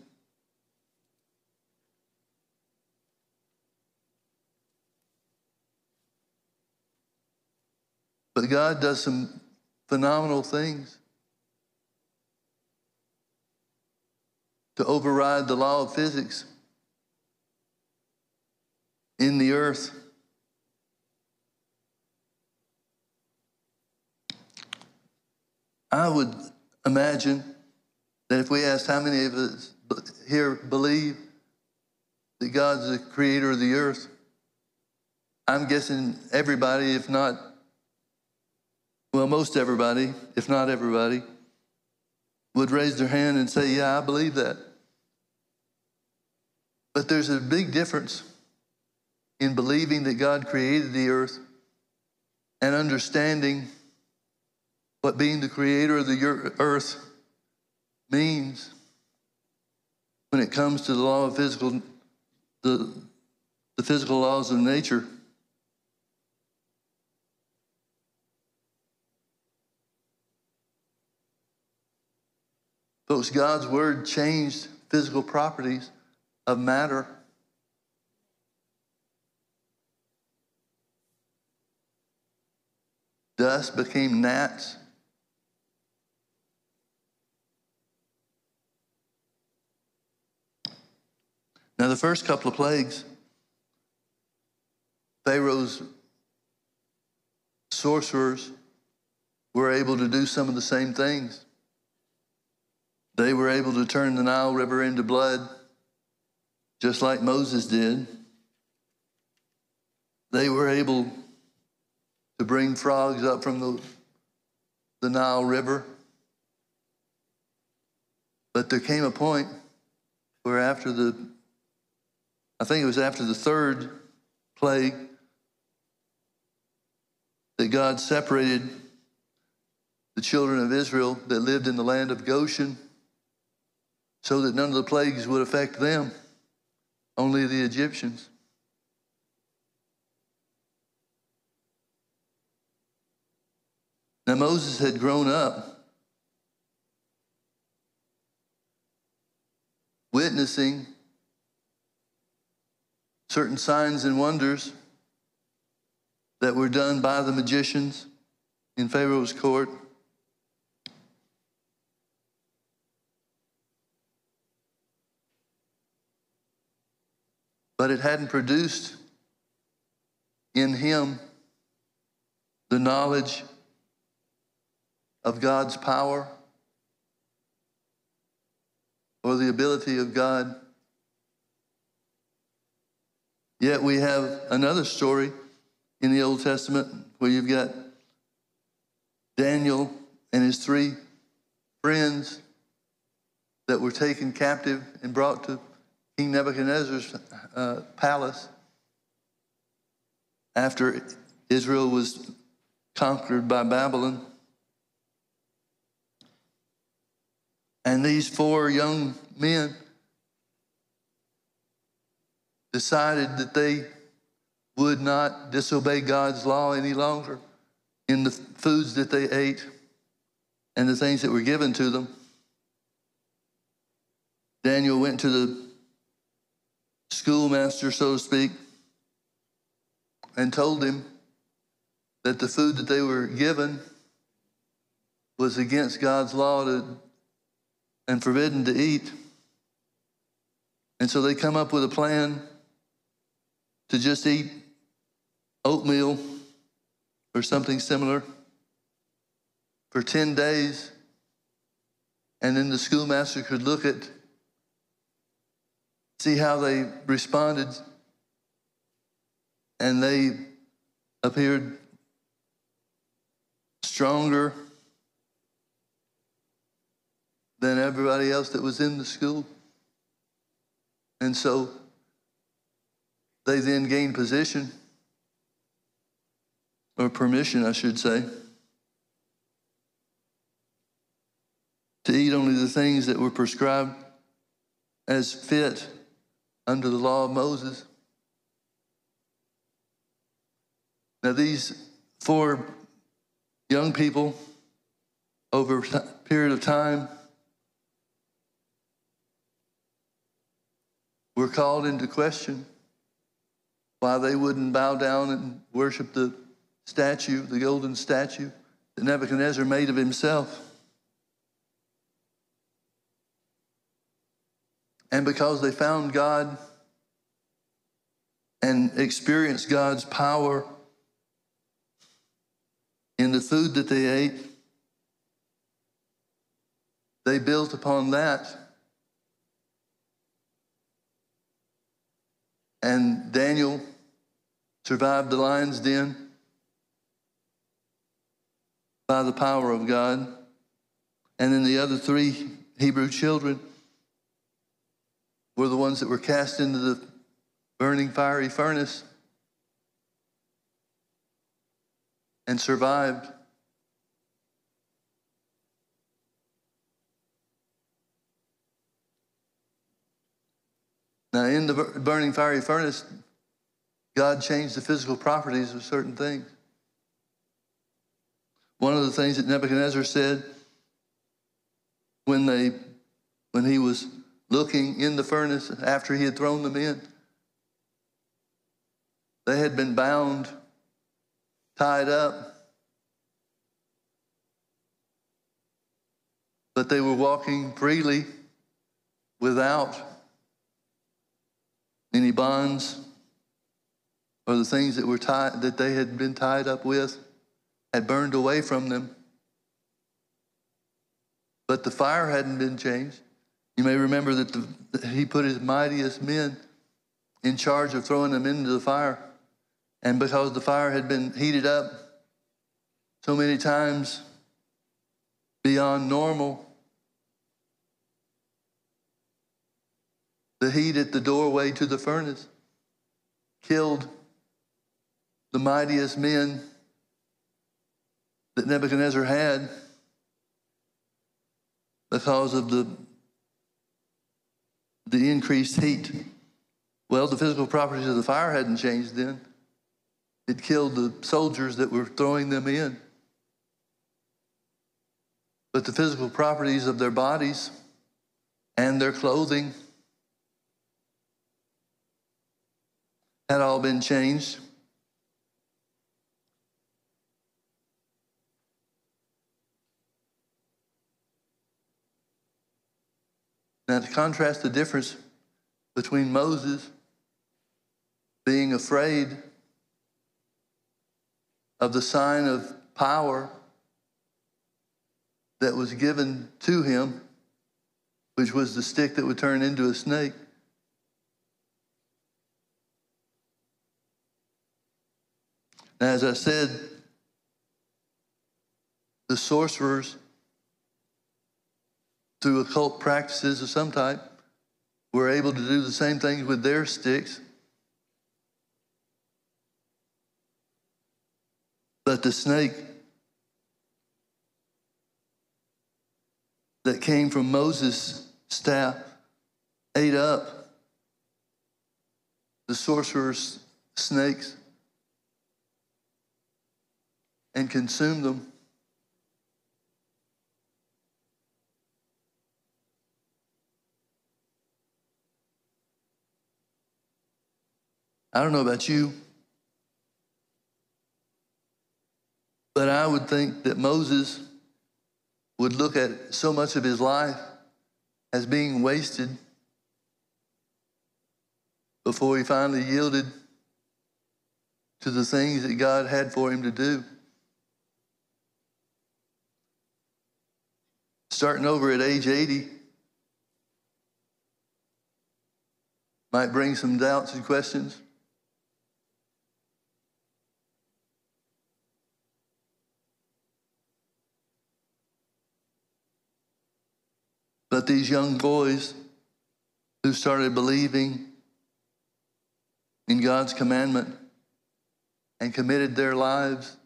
But God does some phenomenal things to override the law of physics in the earth. I would imagine that if we asked how many of us here believe that God's the creator of the earth, I'm guessing everybody, if not, well, most everybody, if not everybody, would raise their hand and say, Yeah, I believe that. But there's a big difference in believing that God created the earth and understanding what being the creator of the earth means when it comes to the law of physical the, the physical laws of nature. Folks, God's word changed physical properties of matter. Dust became gnats. Now, the first couple of plagues, Pharaoh's sorcerers were able to do some of the same things. They were able to turn the Nile River into blood, just like Moses did. They were able to bring frogs up from the, the Nile River. But there came a point where, after the, I think it was after the third plague, that God separated the children of Israel that lived in the land of Goshen so that none of the plagues would affect them, only the Egyptians. Now, Moses had grown up witnessing certain signs and wonders that were done by the magicians in Pharaoh's court. But it hadn't produced in him the knowledge of God's power or the ability of God. Yet we have another story in the Old Testament where you've got Daniel and his three friends that were taken captive and brought to King Nebuchadnezzar's uh, palace after Israel was conquered by Babylon. And these four young men decided that they would not disobey God's law any longer in the foods that they ate and the things that were given to them. Daniel went to the schoolmaster, so to speak, and told him that the food that they were given was against God's law to, and forbidden to eat. And so they come up with a plan to just eat oatmeal or something similar for 10 days. And then the schoolmaster could look at, see how they responded. And they appeared stronger than everybody else that was in the school. And so they then gained position, or permission, I should say, to eat only the things that were prescribed as fit under the law of Moses. Now, these four young people, over a period of time, were called into question why they wouldn't bow down and worship the statue, the golden statue that Nebuchadnezzar made of himself. And because they found God and experienced God's power in the food that they ate, they built upon that. And Daniel survived the lion's den by the power of God. And then the other three Hebrew children were the ones that were cast into the burning fiery furnace and survived. Now, in the burning fiery furnace, God changed the physical properties of certain things. One of the things that Nebuchadnezzar said when they when he was looking in the furnace after he had thrown them in, they had been bound, tied up, but they were walking freely without any bonds or the things that were tied that they had been tied up with had burned away from them. But the fire hadn't been changed. You may remember that, the, he put his mightiest men in charge of throwing them into the fire. And because the fire had been heated up so many times beyond normal, the heat at the doorway to the furnace killed the mightiest men that Nebuchadnezzar had because of the, the increased heat. Well, the physical properties of the fire hadn't changed then. It killed the soldiers that were throwing them in. But the physical properties of their bodies and their clothing had all been changed. Now, to contrast the difference between Moses being afraid of the sign of power that was given to him, which was the stick that would turn into a snake. Now, as I said, the sorcerers, through occult practices of some type, were able to do the same things with their sticks. But the snake that came from Moses' staff ate up the sorcerer's snakes and consumed them. I don't know about you, But I would think that Moses would look at so much of his life as being wasted before he finally yielded to the things that God had for him to do. Starting over at age 80 might bring some doubts and questions. But these young boys who started believing in God's commandment and committed their lives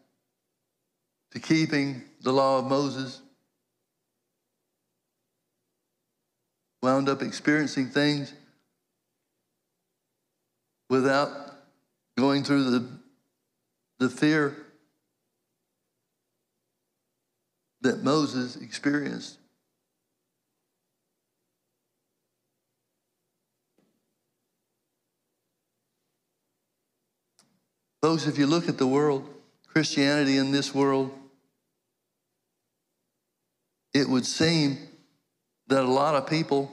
to keeping the law of Moses wound up experiencing things without going through the, the fear that Moses experienced. Folks, if you look at the world, Christianity in this world, it would seem that a lot of people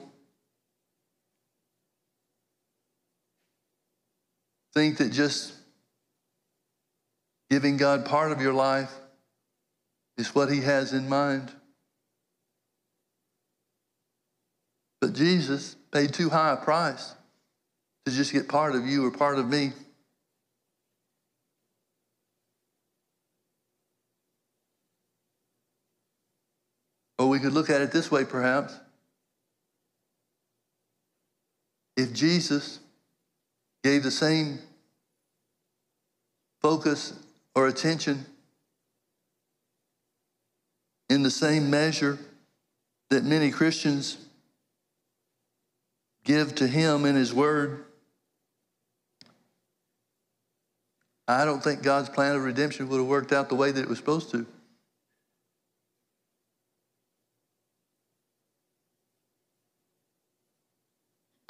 think that just giving God part of your life is what He has in mind. But Jesus paid too high a price to just get part of you or part of me. Or we could look at it this way, perhaps. If Jesus gave the same focus or attention in the same measure that many Christians give to Him in His Word, I don't think God's plan of redemption would have worked out the way that it was supposed to.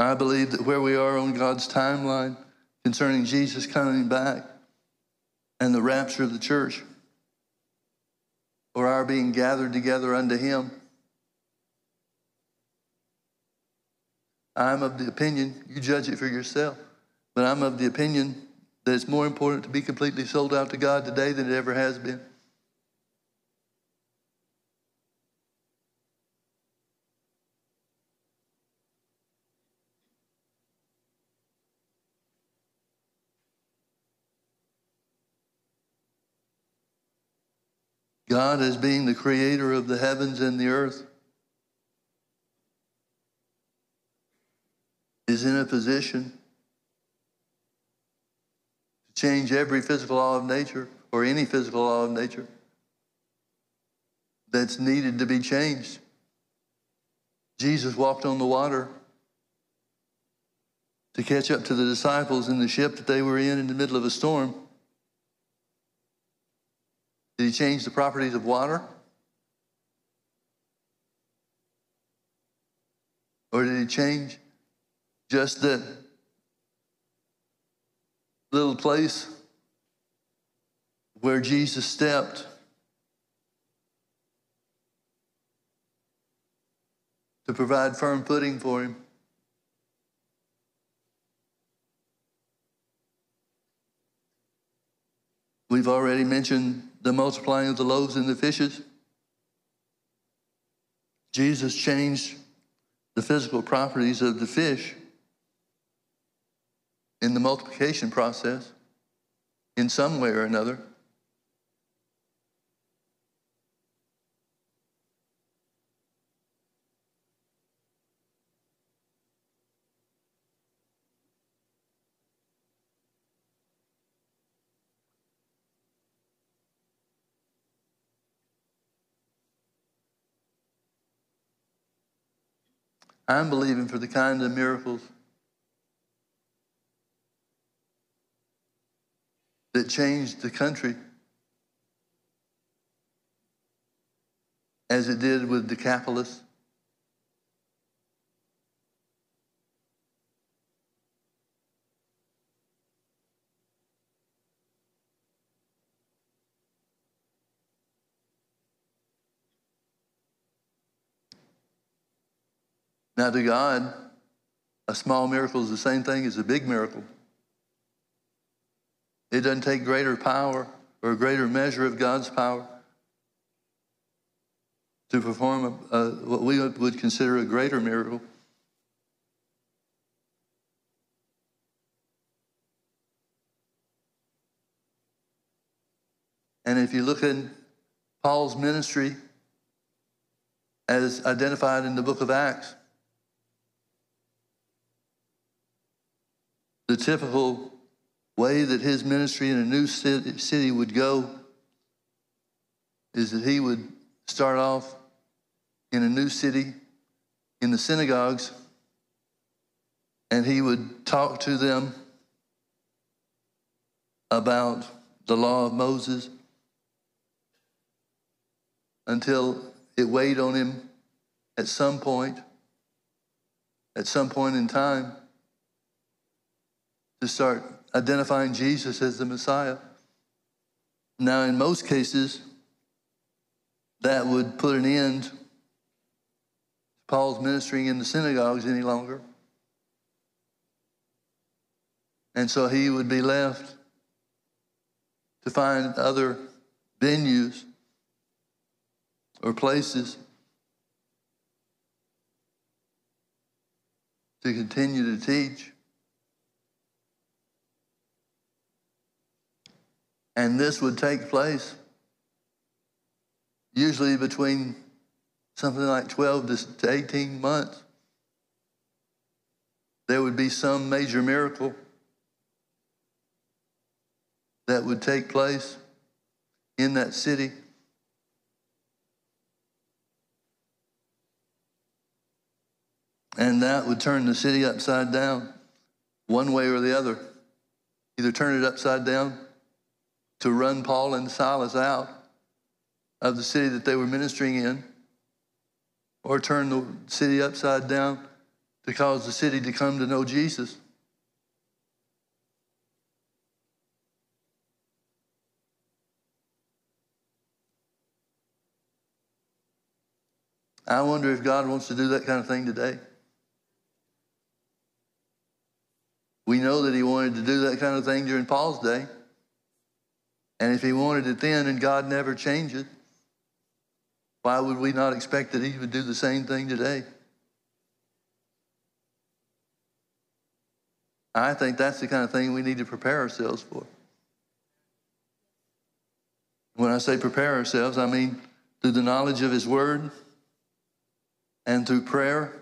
I believe that where we are on God's timeline concerning Jesus coming back and the rapture of the church, or our being gathered together unto Him, I'm of the opinion, you judge it for yourself, but I'm of the opinion that it's more important to be completely sold out to God today than it ever has been. God, as being the creator of the heavens and the earth, is in a position to change every physical law of nature or any physical law of nature that's needed to be changed. Jesus walked on the water to catch up to the disciples in the ship that they were in in the middle of a storm. Did he change the properties of water? Or did he change just that little place where Jesus stepped to provide firm footing for him? We've already mentioned the multiplying of the loaves and the fishes. Jesus changed the physical properties of the fish in the multiplication process in some way or another. I'm believing for the kind of miracles that changed the country as it did with Decapolis. Now, to God, a small miracle is the same thing as a big miracle. It doesn't take greater power or a greater measure of God's power to perform a, a, what we would consider a greater miracle. And if you look in Paul's ministry as identified in the book of Acts, the typical way that his ministry in a new city, would go is that he would start off in a new city in the synagogues and he would talk to them about the law of Moses until it weighed on him at some point, at some point in time, to start identifying Jesus as the Messiah. Now, in most cases, that would put an end to Paul's ministering in the synagogues any longer. And so he would be left to find other venues or places to continue to teach. And this would take place usually between something like 12 to 18 months. There would be some major miracle that would take place in that city. And that would turn the city upside down, one way or the other. Either turn it upside down to run Paul and Silas out of the city that they were ministering in, or turn the city upside down to cause the city to come to know Jesus. I wonder if God wants to do that kind of thing today. We know that he wanted to do that kind of thing during Paul's day. And if he wanted it then and God never changed it, why would we not expect that he would do the same thing today? I think that's the kind of thing we need to prepare ourselves for. When I say prepare ourselves, I mean through the knowledge of his word and through prayer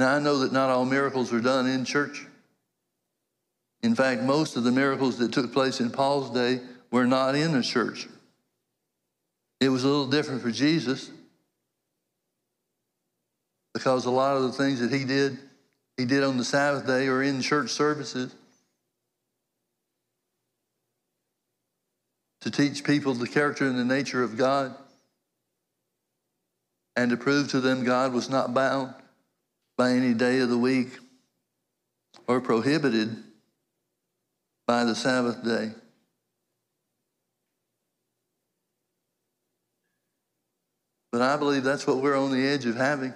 Now, I know that not all miracles are done in church. In fact, most of the miracles that took place in Paul's day were not in a church. It was a little different for Jesus because a lot of the things that he did, he did on the Sabbath day or in church services to teach people the character and the nature of God and to prove to them God was not bound by any day of the week or prohibited by the Sabbath day. But I believe that's what we're on the edge of having.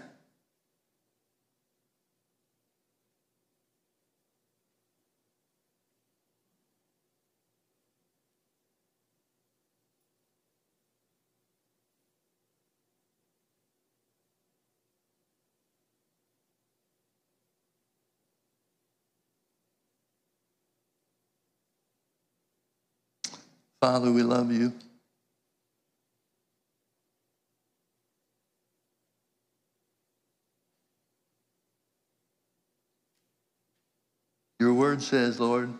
Father, we love you. Your word says, Lord,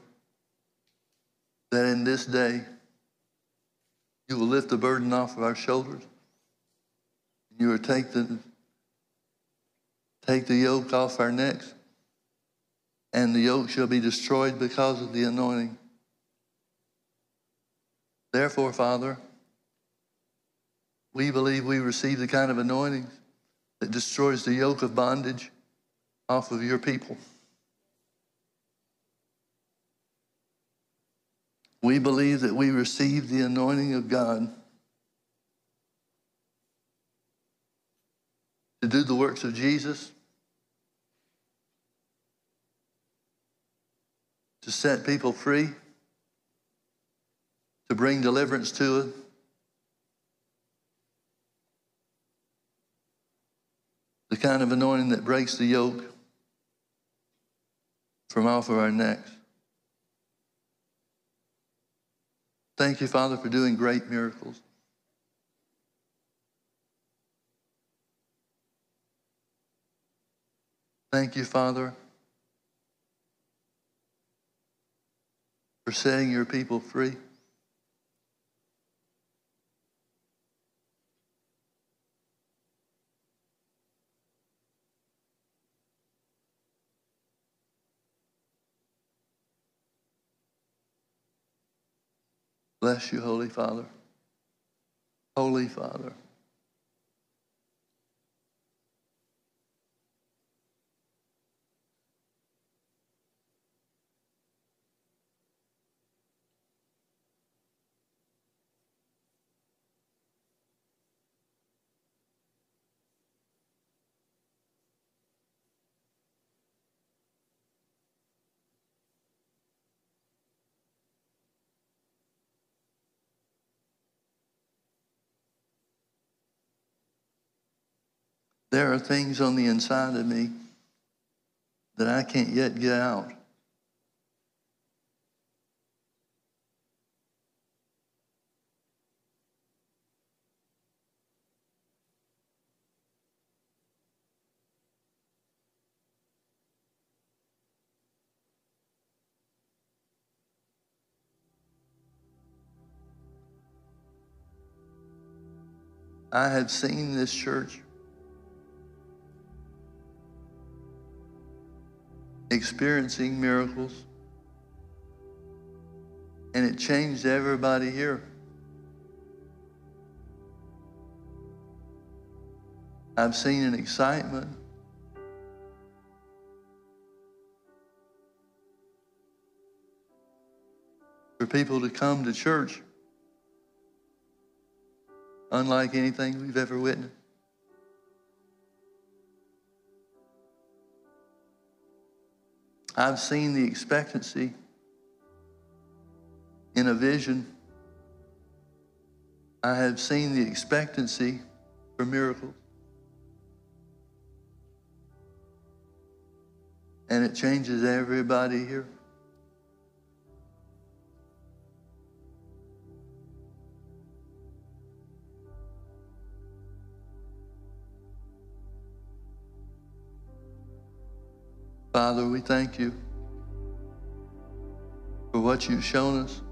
that in this day you will lift the burden off of our shoulders. You will take the, take the yoke off our necks, and the yoke shall be destroyed because of the anointing. Therefore, Father, we believe we receive the kind of anointing that destroys the yoke of bondage off of your people. We believe that we receive the anointing of God to do the works of Jesus, to set people free, to bring deliverance to it. The kind of anointing that breaks the yoke from off of our necks. Thank you, Father, for doing great miracles. Thank you, Father, for setting your people free. Bless you, Holy Father. Holy Father. There are things on the inside of me that I can't yet get out. I have seen this church experiencing miracles, and it changed everybody here. I've seen an excitement. For people to come to church unlike anything we've ever witnessed. I've seen the expectancy in a vision. I have seen the expectancy for miracles. And it changes everybody here. Father, we thank you for what you've shown us.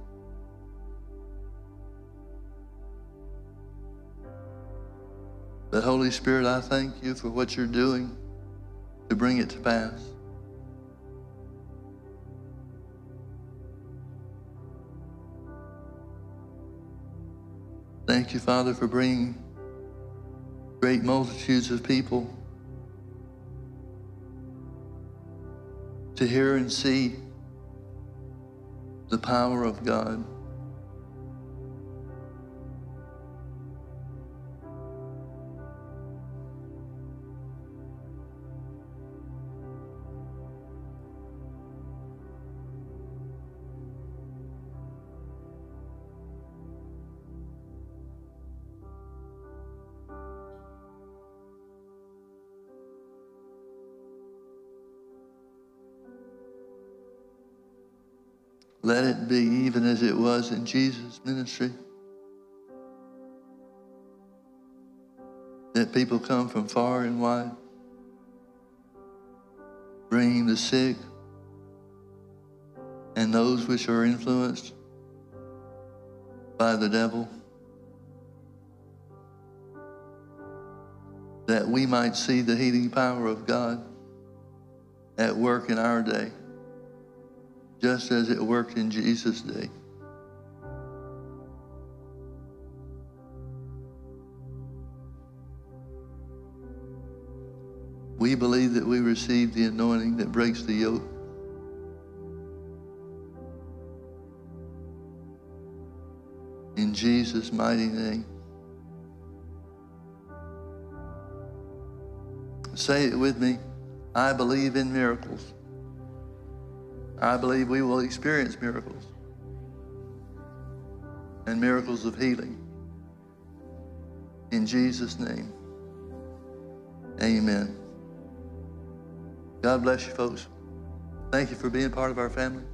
But Holy Spirit, I thank you for what you're doing to bring it to pass. Thank you, Father, for bringing great multitudes of people to hear and see the power of God. As it was in Jesus' ministry. That people come from far and wide, bringing the sick and those which are influenced by the devil, that we might see the healing power of God at work in our day just as it worked in Jesus' day. We believe that we receive the anointing that breaks the yoke. In Jesus' mighty name. Say it with me. I believe in miracles. I believe we will experience miracles and miracles of healing. In Jesus' name, amen. God bless you, folks. Thank you for being part of our family.